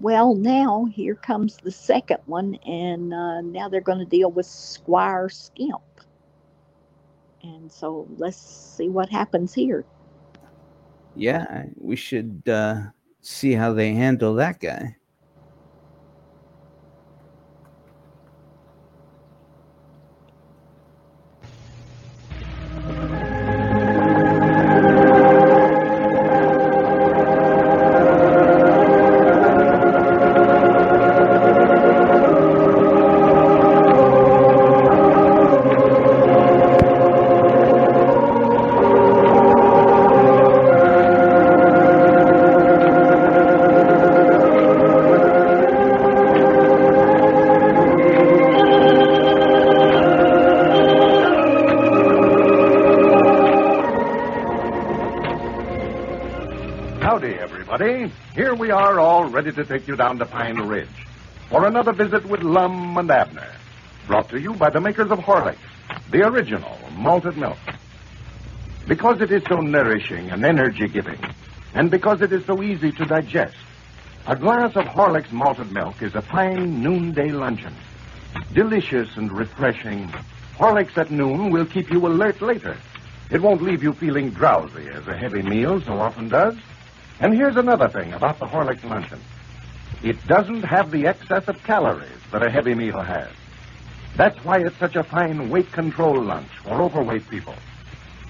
Well, now here comes the second one, and uh, now they're going to deal with Squire Skimp. And so let's see what happens here. Yeah, we should uh, see how they handle that guy. Take you down to Pine Ridge for another visit with Lum and Abner. Brought to you by the makers of Horlicks, the original malted milk. Because it is so nourishing and energy giving, and because it is so easy to digest, a glass of Horlicks malted milk is a fine noonday luncheon. Delicious and refreshing, Horlicks at noon will keep you alert later. It won't leave you feeling drowsy as a heavy meal so often does. And here's another thing about the Horlicks luncheon. It doesn't have the excess of calories that a heavy meal has. That's why it's such a fine weight control lunch for overweight people.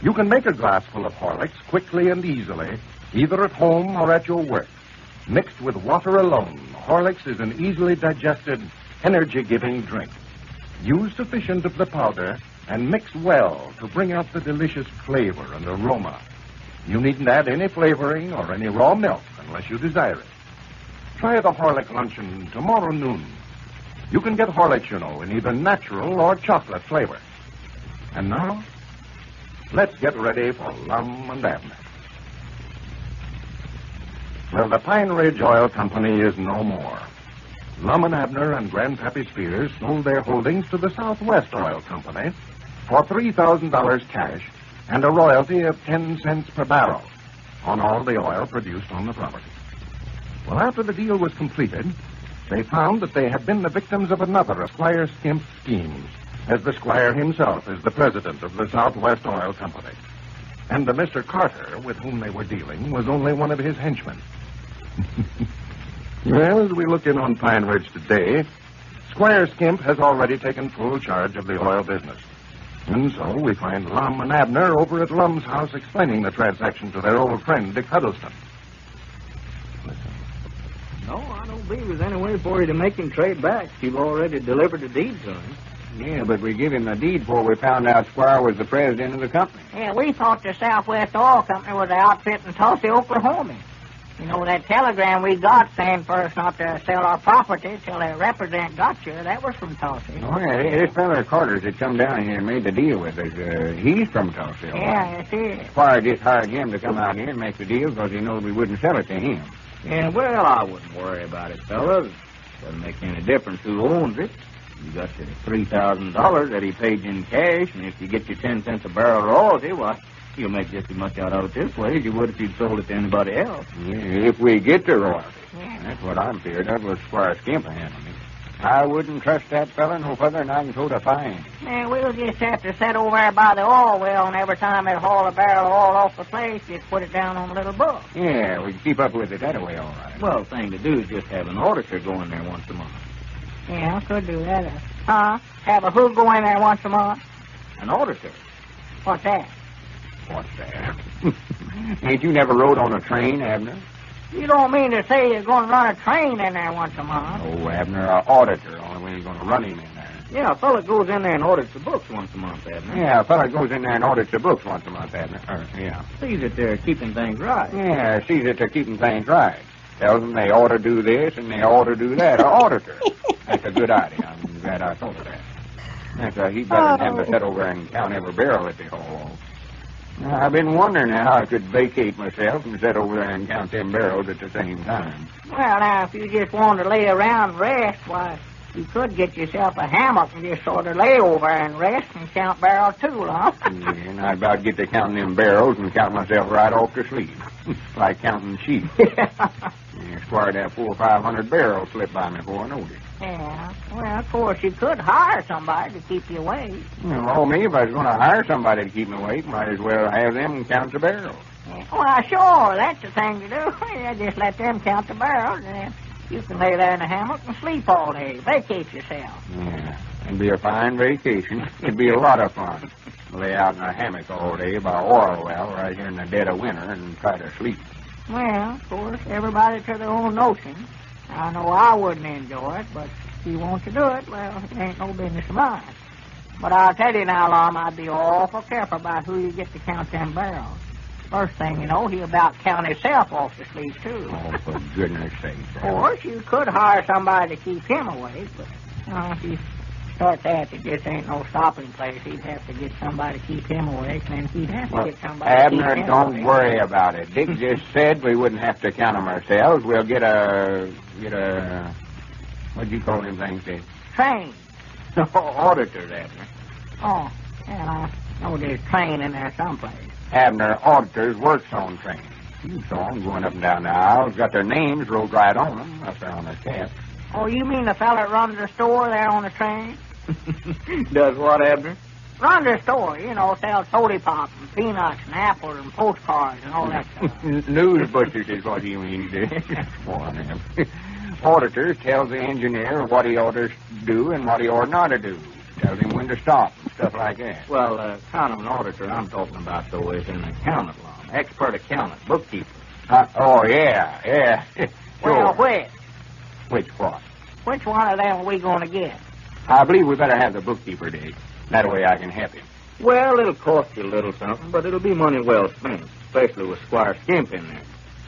You can make a glass full of Horlicks quickly and easily, either at home or at your work. Mixed with water alone, Horlicks is an easily digested, energy giving drink. Use sufficient of the powder and mix well to bring out the delicious flavor and aroma. You needn't add any flavoring or any raw milk unless you desire it. Try the Horlick luncheon tomorrow noon. You can get Horlicks, you know, in either natural or chocolate flavor. And now, let's get ready for Lum and Abner. Well, the Pine Ridge Oil Company is no more. Lum and Abner and Grandpappy Spears sold their holdings to the Southwest Oil Company for $3,000 cash and a royalty of 10 cents per barrel on all the oil produced on the property. Well, after the deal was completed, they found that they had been the victims of another of Squire Skimp's schemes, as the Squire himself is the president of the Southwest Oil Company. And the Mr. Carter with whom they were dealing was only one of his henchmen. well, as we look in on Pine Ridge today, Squire Skimp has already taken full charge of the oil business. And so we find Lum and Abner over at Lum's house explaining the transaction to their old friend, Dick Huddleston. No, Believe there's any way for you to make him trade back. You've already delivered the deed to him. Yeah, but we give him the deed before we found out Squire was the president of the company. Yeah, we thought the Southwest Oil Company was the outfit in Tulsa, Oklahoma. You know, that telegram we got saying for us not to sell our property till their representative got here, that was from Tulsa. Oh, yeah, this fellow Carter's that come down here and made the deal with us. Uh, he's from Tulsa. right. Yeah, that's it. Squire just hired him to come out here and make the deal because he knows we wouldn't sell it to him. Yeah, well, I wouldn't worry about it, fellas. Doesn't make any difference who owns it. You got your three thousand dollars that he paid you in cash, and if you get your ten cents a barrel of royalty, why, you'll make just as much out of it this way as you would if you'd sold it to anybody else. Yeah, if we get the royalty. That's what I'm feared of with Squire Skimp handling it. I wouldn't trust that fella no further than I can throw the fine. Man, we'll just have to sit over there by the oil well, and every time they haul a barrel of oil off the place, just put it down on a little book. Yeah, we can keep up with it that way, all right. Well, the thing to do is just have an auditor go in there once a month. Yeah, I could do that. Huh? Have a who go in there once a month? An auditor? What's that? What's that? Ain't you never rode on a train, Abner? You don't mean to say you're going to run a train in there once a month? Oh, Abner, a auditor. Only way you're going to run him in there. Yeah, a fella goes in there and audits the books once a month, Abner. Yeah, a fella goes in there and audits the books once a month, Abner. Uh, yeah. Sees that they're keeping things right. Yeah, sees that they're keeping things right. Tells them they ought to do this and they ought to do that. A auditor. That's a good idea. I'm glad I thought of that. That's a heap better than having to sit over and count every barrel that they haul. Now, I've been wondering how I could vacate myself and sit over there and count them barrels at the same time. Well, now, if you just want to lay around and rest, why, you could get yourself a hammock and just sort of lay over and rest and count barrels too, huh? Yeah, and I'd about get to counting them barrels and count myself right off to sleep. like counting sheep. yeah, Squire, that four or five hundred barrels slipped by me before I noticed. Yeah. Well, of course, you could hire somebody to keep you awake. Well, me, if I was going to hire somebody to keep me awake, might as well have them count the barrels. Well, sure, that's the thing to do. Yeah, just let them count the barrels, and then you can lay there in a hammock and sleep all day. Vacate yourself. Yeah, it'd be a fine vacation. It'd be a lot of fun. Lay out in a hammock all day by oil well right here in the dead of winter and try to sleep. Well, of course, everybody to their own notion. I know I wouldn't enjoy it, but if you want to do it, well, it ain't no business of mine. But I'll tell you now, Lum, I'd be awful careful about who you get to count them barrels. First thing you know, he'll about count himself off the sleep, too. Oh, for goodness sake. Of course, you could hire somebody to keep him awake, but uh, if you start that, it just ain't no stopping place. He'd have to get somebody to keep him awake, and he'd have to Well, get somebody to Abner, keep him don't awake. worry about it. Dick just said we wouldn't have to count them ourselves. We'll get a get a what'd you call them things, Dick? Train. Oh, auditor, Abner. Oh, yeah, I know there's train in there someplace. Abner auditors works on trains. You saw 'em going up and down the aisles. Got their names wrote right on them up there on their cap. Oh, you mean the fella that runs the store there on the train? Does what, Abner? Runs the store, you know, sells soda pop and peanuts and apples and postcards and all that stuff. News butchers is what you mean, Dick. Boy, man. Auditors tells the engineer what he ought to do and what he ought not to do. Tells him when to stop and stuff like that. Well, uh, kind of an auditor I'm talking about, though, is an accountant, Lum. Expert accountant, bookkeeper. Uh, oh, yeah, yeah. Well, which? Which what? Which one of them are we going to get? I believe we better have the bookkeeper, Dick. That way I can help him. Well, it'll cost you a little something, but it'll be money well spent, especially with Squire Skimp in there.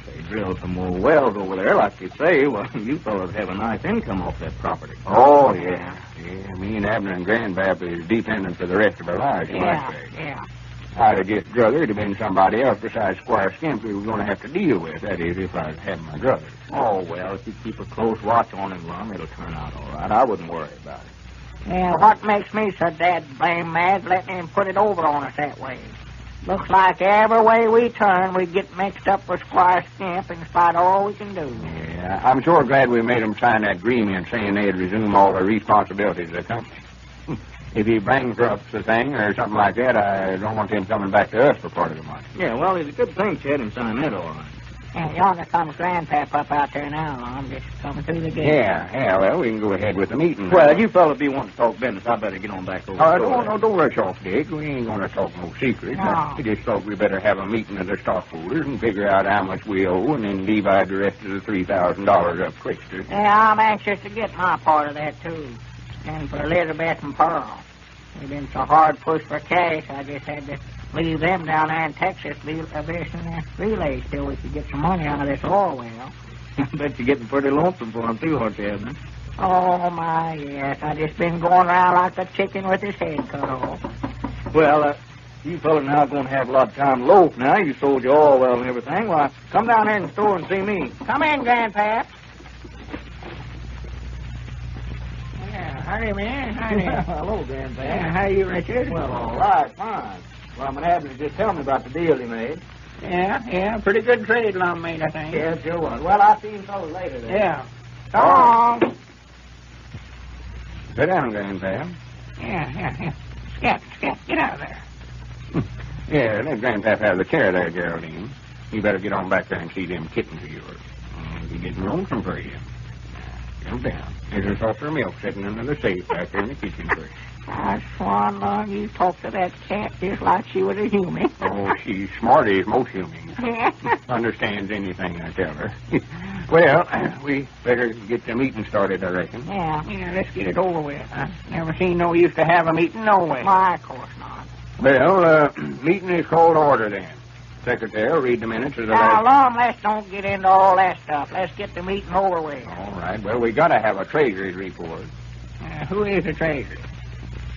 They drilled some more wells over there, like you say. Well, you fellows have a nice income off that property. Oh, yeah. Yeah, me and Abner and Grandpap is dependent for the rest of our lives, you Yeah, might say. yeah. I'd have just drug it'd have been somebody else besides Squire Skimp we were going to have to deal with. That is, if I had my druthers. Oh, well, if you keep a close watch on him, Lum, it'll turn out all right. I wouldn't worry about it. Yeah, what makes me so dead blame mad letting him put it over on us that way? Looks like every way we turn, we get mixed up with Squire Skimp in spite of all we can do. Yeah, I'm sure glad we made them sign that agreement saying they'd resume all the responsibilities of the company. if he bankrupts the thing or something like that, I don't want him coming back to us for part of the money. Yeah, well, it's a good thing Chet and sign that all right. Yeah, yonder comes Grandpap up out there now, I'm just coming through the gate. Yeah, yeah, well, we can go ahead with the meeting. now. Well, you fellas be wanting to talk business. I better get on back over. Uh, to don't, no, don't rush off, Dick. We ain't going to talk no secrets. No. We just thought we better have a meeting of the stockholders and figure out how much we owe and then divide the rest of the $3,000 up quick. sir. Yeah, I'm anxious to get my part of that, too. And for Elizabeth and Pearl. They've been so hard pushed for cash, I just had to leave them down there in Texas visiting their relays till we could get some money out of this oil well. I bet you're getting pretty lonesome for him, too, aren't you? Oh, my, yes. I just been going around like a chicken with his head cut off. Well, uh, you fellas now going to have a lot of time to loaf now. You sold your oil well and everything. Why, come down here in the store and see me. Come in, Grandpap. Yeah, howdy, man. Howdy. Hello, Grandpa. Yeah, how you, Richard? Well, all right, fine. Well, I'm Abner just tell me about the deal he made. Yeah, yeah, pretty good trade Lum made, I think. Yeah, sure was. Well, I'll see you fellas later then. Yeah. So long. Sit down, Grandpa. Yeah, yeah, yeah. Skip, skip, get out of there. Yeah, let Grandpap have the chair there, Geraldine. You better get on back there and see them kittens of yours. Be getting lonesome for you. Now, Come down. There's a saucer of milk sitting under the safe back there in the kitchen for you. I swan love you talk to that cat just like she was a human. Oh, she's smart as most humans. Understands anything I tell her. well, we better get the meeting started, I reckon. yeah, yeah, let's get it over with. I never seen no use to have a meeting no way. Why, of course not. Well, uh, meeting is called to order then. Secretary, will read the minutes of the Now, last... Lum, let's don't get into all that stuff. Let's get the meeting over with. All right, well, we gotta have a treasury report. Uh, who is the treasurer?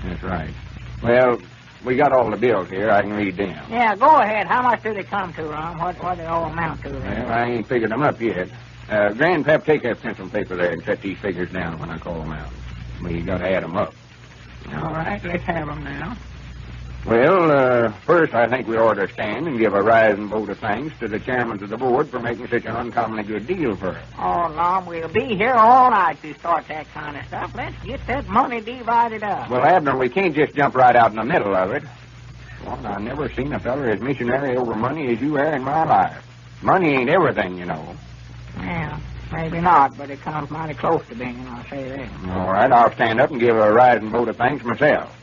That's right. Well, we got all the bills here. I can read them. Yeah, go ahead. How much do they come to, Ron? What what they all amount to? Well, I ain't figured them up yet. Uh, Grandpap, take that pencil and paper there and set these figures down when I call them out. We gotta add them up. All right, let's have them now. Well, uh, first I think we ought to stand and give a rising vote of thanks to the chairman of the board for making such an uncommonly good deal for us. Oh, Lum, we'll be here all night to start that kind of stuff. Let's get that money divided up. Well, Abner, we can't just jump right out in the middle of it. Well, I've never seen a feller as missionary over money as you are in my life. Money ain't everything, you know. Yeah, maybe not, but it comes mighty close to being, I'll say that. All right, I'll stand up and give a rising vote of thanks myself.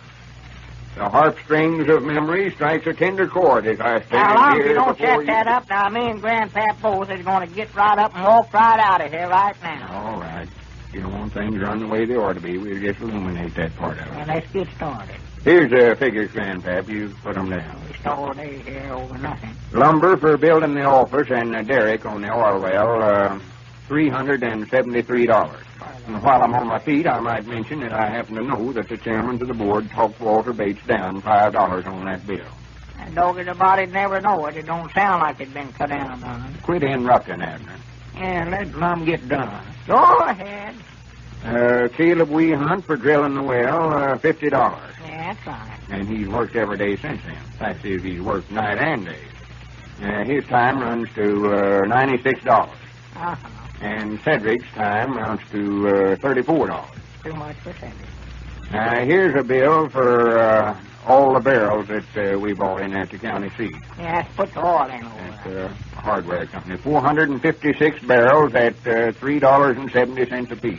The harp strings of memory strikes a tender chord as I stand Now, if here you don't check that up, now me and Grandpap both is going to get right up and walk right out of here right now. All right. You don't want things run the way they ought to be. We'll just illuminate that part of it. Well, let's get started. Here's the figures, Grandpap. You put them down. Just all day here over nothing. Lumber for building the office and the derrick on the oil well, uh, $373. And while I'm on my feet, I might mention that I happen to know that the chairman of the board talked Walter Bates down $5 on that bill. And doggy the body'd never know it. It don't sound like it'd been cut down none. Quit interrupting, Abner. Yeah, let Lum get done. Go ahead. Uh, Caleb Weehunt for drilling the well, uh, $50. Yeah, that's right. And he's worked every day since then. Fact is, he's worked night and day. Uh, his time runs to uh, $96. Uh-huh. And Cedric's time runs to uh, $34. Too much for Cindy. Now, here's a bill for uh, all the barrels that uh, we bought in at the county seat. Yeah, let's put the oil in over. At the hardware company. 456 barrels at uh, $3.70 apiece.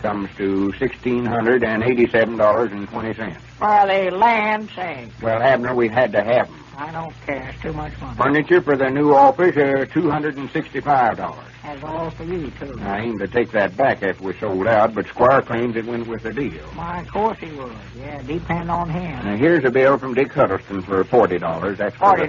Comes to $1,687.20. For the land sake. Well, Abner, we had to have them. I don't care. It's too much money. Furniture for the new office, uh, $265. That's all for you, too. I aim to take that back after we're sold out, but Squire claims it went with the deal. Why, of course he would. Yeah, depend on him. Now, here's a bill from Dick Huddleston for $40. That's for the- $40?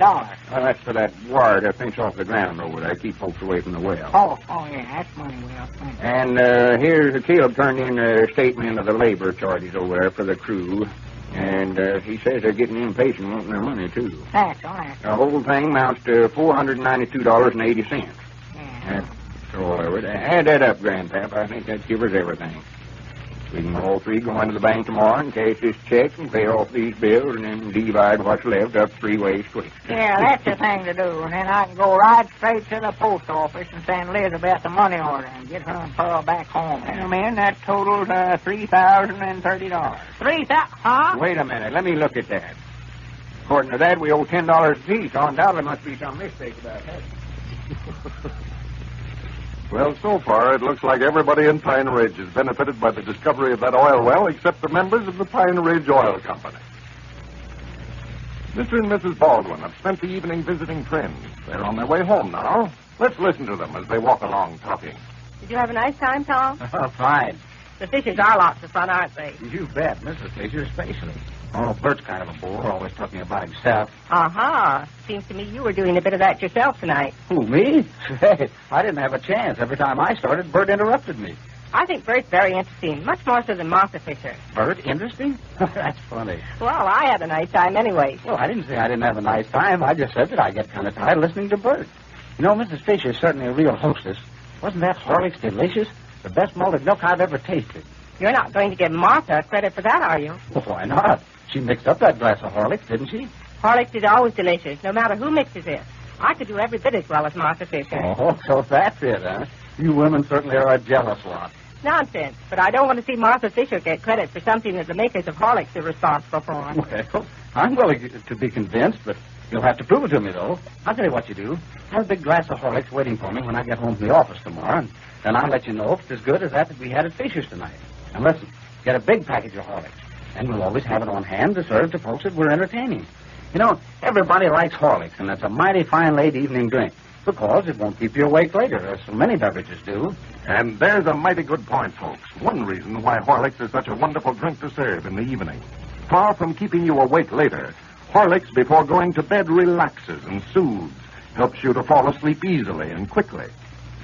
Well, that's for that wire to fence off the ground over there, keep folks away from the well. Oh, oh, yeah, that's money well spent. And uh, here's a Caleb turned in a statement of the labor charges over there for the crew. And uh, he says they're getting impatient wanting their money, too. That's all right. The whole thing amounts to $492.80. Yeah. That's of it. Add that up, Grandpap. I think that covers everything. We can all three go into the bank tomorrow and cash this check and pay off these bills and then divide what's left up three ways quick. Yeah, that's the thing to do. And then I can go right straight to the post office and send Elizabeth the money order and get her and Pearl back home. Well, man, that totals uh, $3,030. Three thousand? Huh? Wait a minute. Let me look at that. According to that, we owe $10 apiece. Undoubtedly there must be some mistake about that. Well, so far, it looks like everybody in Pine Ridge has benefited by the discovery of that oil well, except the members of the Pine Ridge Oil Company. Mr. and Mrs. Baldwin have spent the evening visiting friends. They're on their way home now. Let's listen to them as they walk along talking. Did you have a nice time, Tom? Fine. The fishes are lots of fun, aren't they? You bet, Mrs. Fisher especially. Oh, Bert's kind of a bore, always talking about himself. Uh-huh. Seems to me you were doing a bit of that yourself tonight. Who, me? Hey, I didn't have a chance. Every time I started, Bert interrupted me. I think Bert's very interesting, much more so than Martha Fisher. Bert, interesting? That's funny. Well, I had a nice time anyway. Well, I didn't say I didn't have a nice time. I just said that I get kind of tired listening to Bert. You know, Mrs. Fisher's certainly a real hostess. Wasn't that Horlicks delicious? The best malted milk I've ever tasted. You're not going to give Martha credit for that, are you? Well, why not? She mixed up that glass of Horlicks, didn't she? Horlicks is always delicious, no matter who mixes it. I could do every bit as well as Martha Fisher. Oh, so that's it, huh? You women certainly are a jealous lot. Nonsense. But I don't want to see Martha Fisher get credit for something that the makers of Horlicks are responsible for. Well, I'm willing to be convinced, but you'll have to prove it to me, though. I'll tell you what you do. Have a big glass of Horlicks waiting for me when I get home from the office tomorrow, and then I'll let you know if it's as good as that that we had at Fisher's tonight. And listen, get a big package of Horlicks. And we'll always have it on hand to serve to folks that we're entertaining. You know, everybody likes Horlicks, and it's a mighty fine late evening drink because it won't keep you awake later, as so many beverages do. And there's a mighty good point, folks. One reason why Horlicks is such a wonderful drink to serve in the evening. Far from keeping you awake later, Horlicks before going to bed relaxes and soothes, helps you to fall asleep easily and quickly.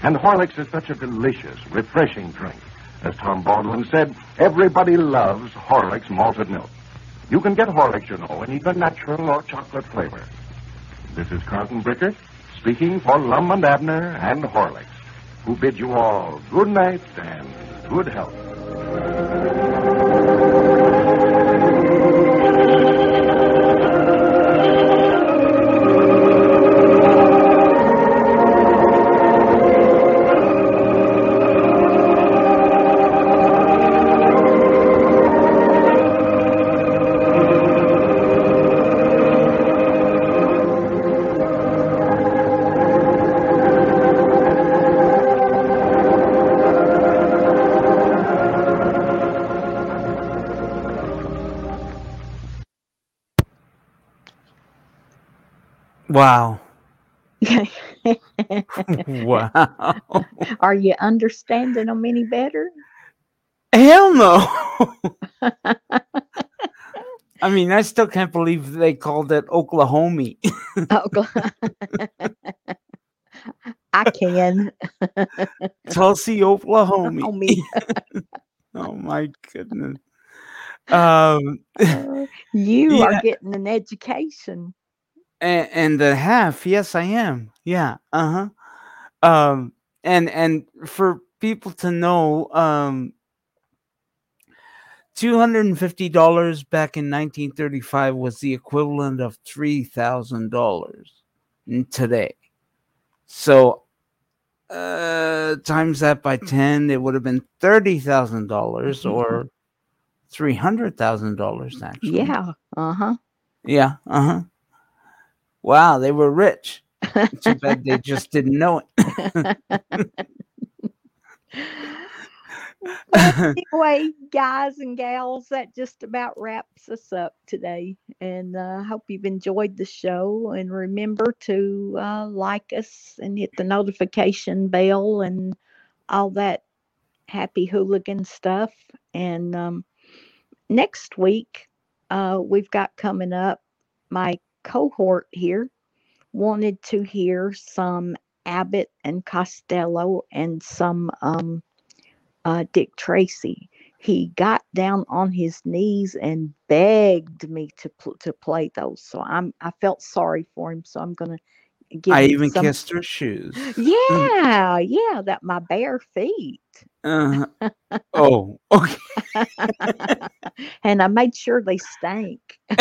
And Horlicks is such a delicious, refreshing drink. As Tom Baldwin said, everybody loves Horlicks malted milk. You can get Horlicks, you know, in either natural or chocolate flavor. This is Carlton Brickert speaking for Lum and Abner and Horlicks, who bid you all good night and good health. Wow. Are you understanding them any better? Hell no. I mean, I still can't believe they called it Oklahoma. Okla- I can. Tulsi, Oklahoma. Homie. oh my goodness. Um, you Yeah. are getting an education. and, and a half. Yes, I am. Yeah. Uh huh. Um, and and for people to know, um, two hundred and fifty dollars back in nineteen thirty five was the equivalent of three thousand dollars today. So, uh, times that by ten, it would have been thirty thousand dollars or three hundred thousand dollars. Actually, Yeah. Uh huh. yeah. Uh huh. Wow, they were rich. Too bad they just didn't know it. anyway, guys and gals, that just about wraps us up today. And I uh, hope you've enjoyed the show. And remember to uh, like us and hit the notification bell and all that happy hooligan stuff. And um, next week, uh, we've got coming up my cohort here wanted to hear some Abbott and Costello and some um, uh, Dick Tracy. He got down on his knees and begged me to pl- to play those. So I'm I felt sorry for him. So I'm gonna give. I even some- kissed her shoes. Yeah, yeah, that my bare feet. Uh, oh, okay. and I made sure they stank.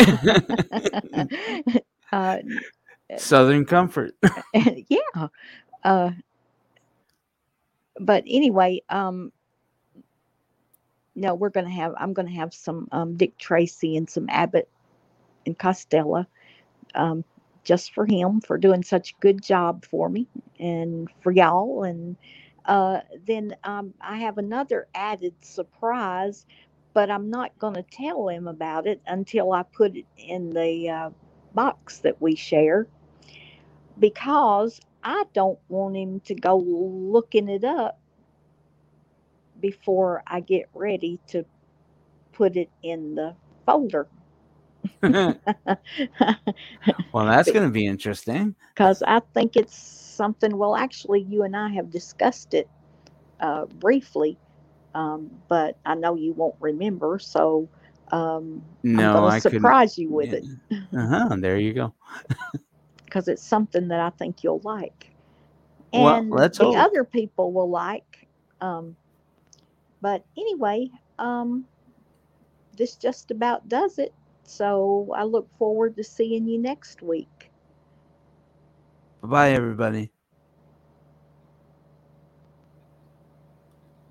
uh, Southern Comfort. yeah. Uh, but anyway, um, no, we're gonna have. I'm gonna have some um, Dick Tracy and some Abbott and Costello, um, just for him for doing such a good job for me and for y'all. And uh, then um, I have another added surprise, but I'm not gonna tell him about it until I put it in the uh, box that we share because I don't want him to go looking it up before I get ready to put it in the folder. well, that's going to be interesting. Because I think it's something, well, actually, you and I have discussed it uh, briefly, um, but I know you won't remember. So um, No, I'm going I to couldn't- surprise you with yeah. it Uh huh. There you go. because it's something that I think you'll like. And let's the hope. other people will like. Um, but anyway, um, this just about does it. So I look forward to seeing you next week. Bye, everybody.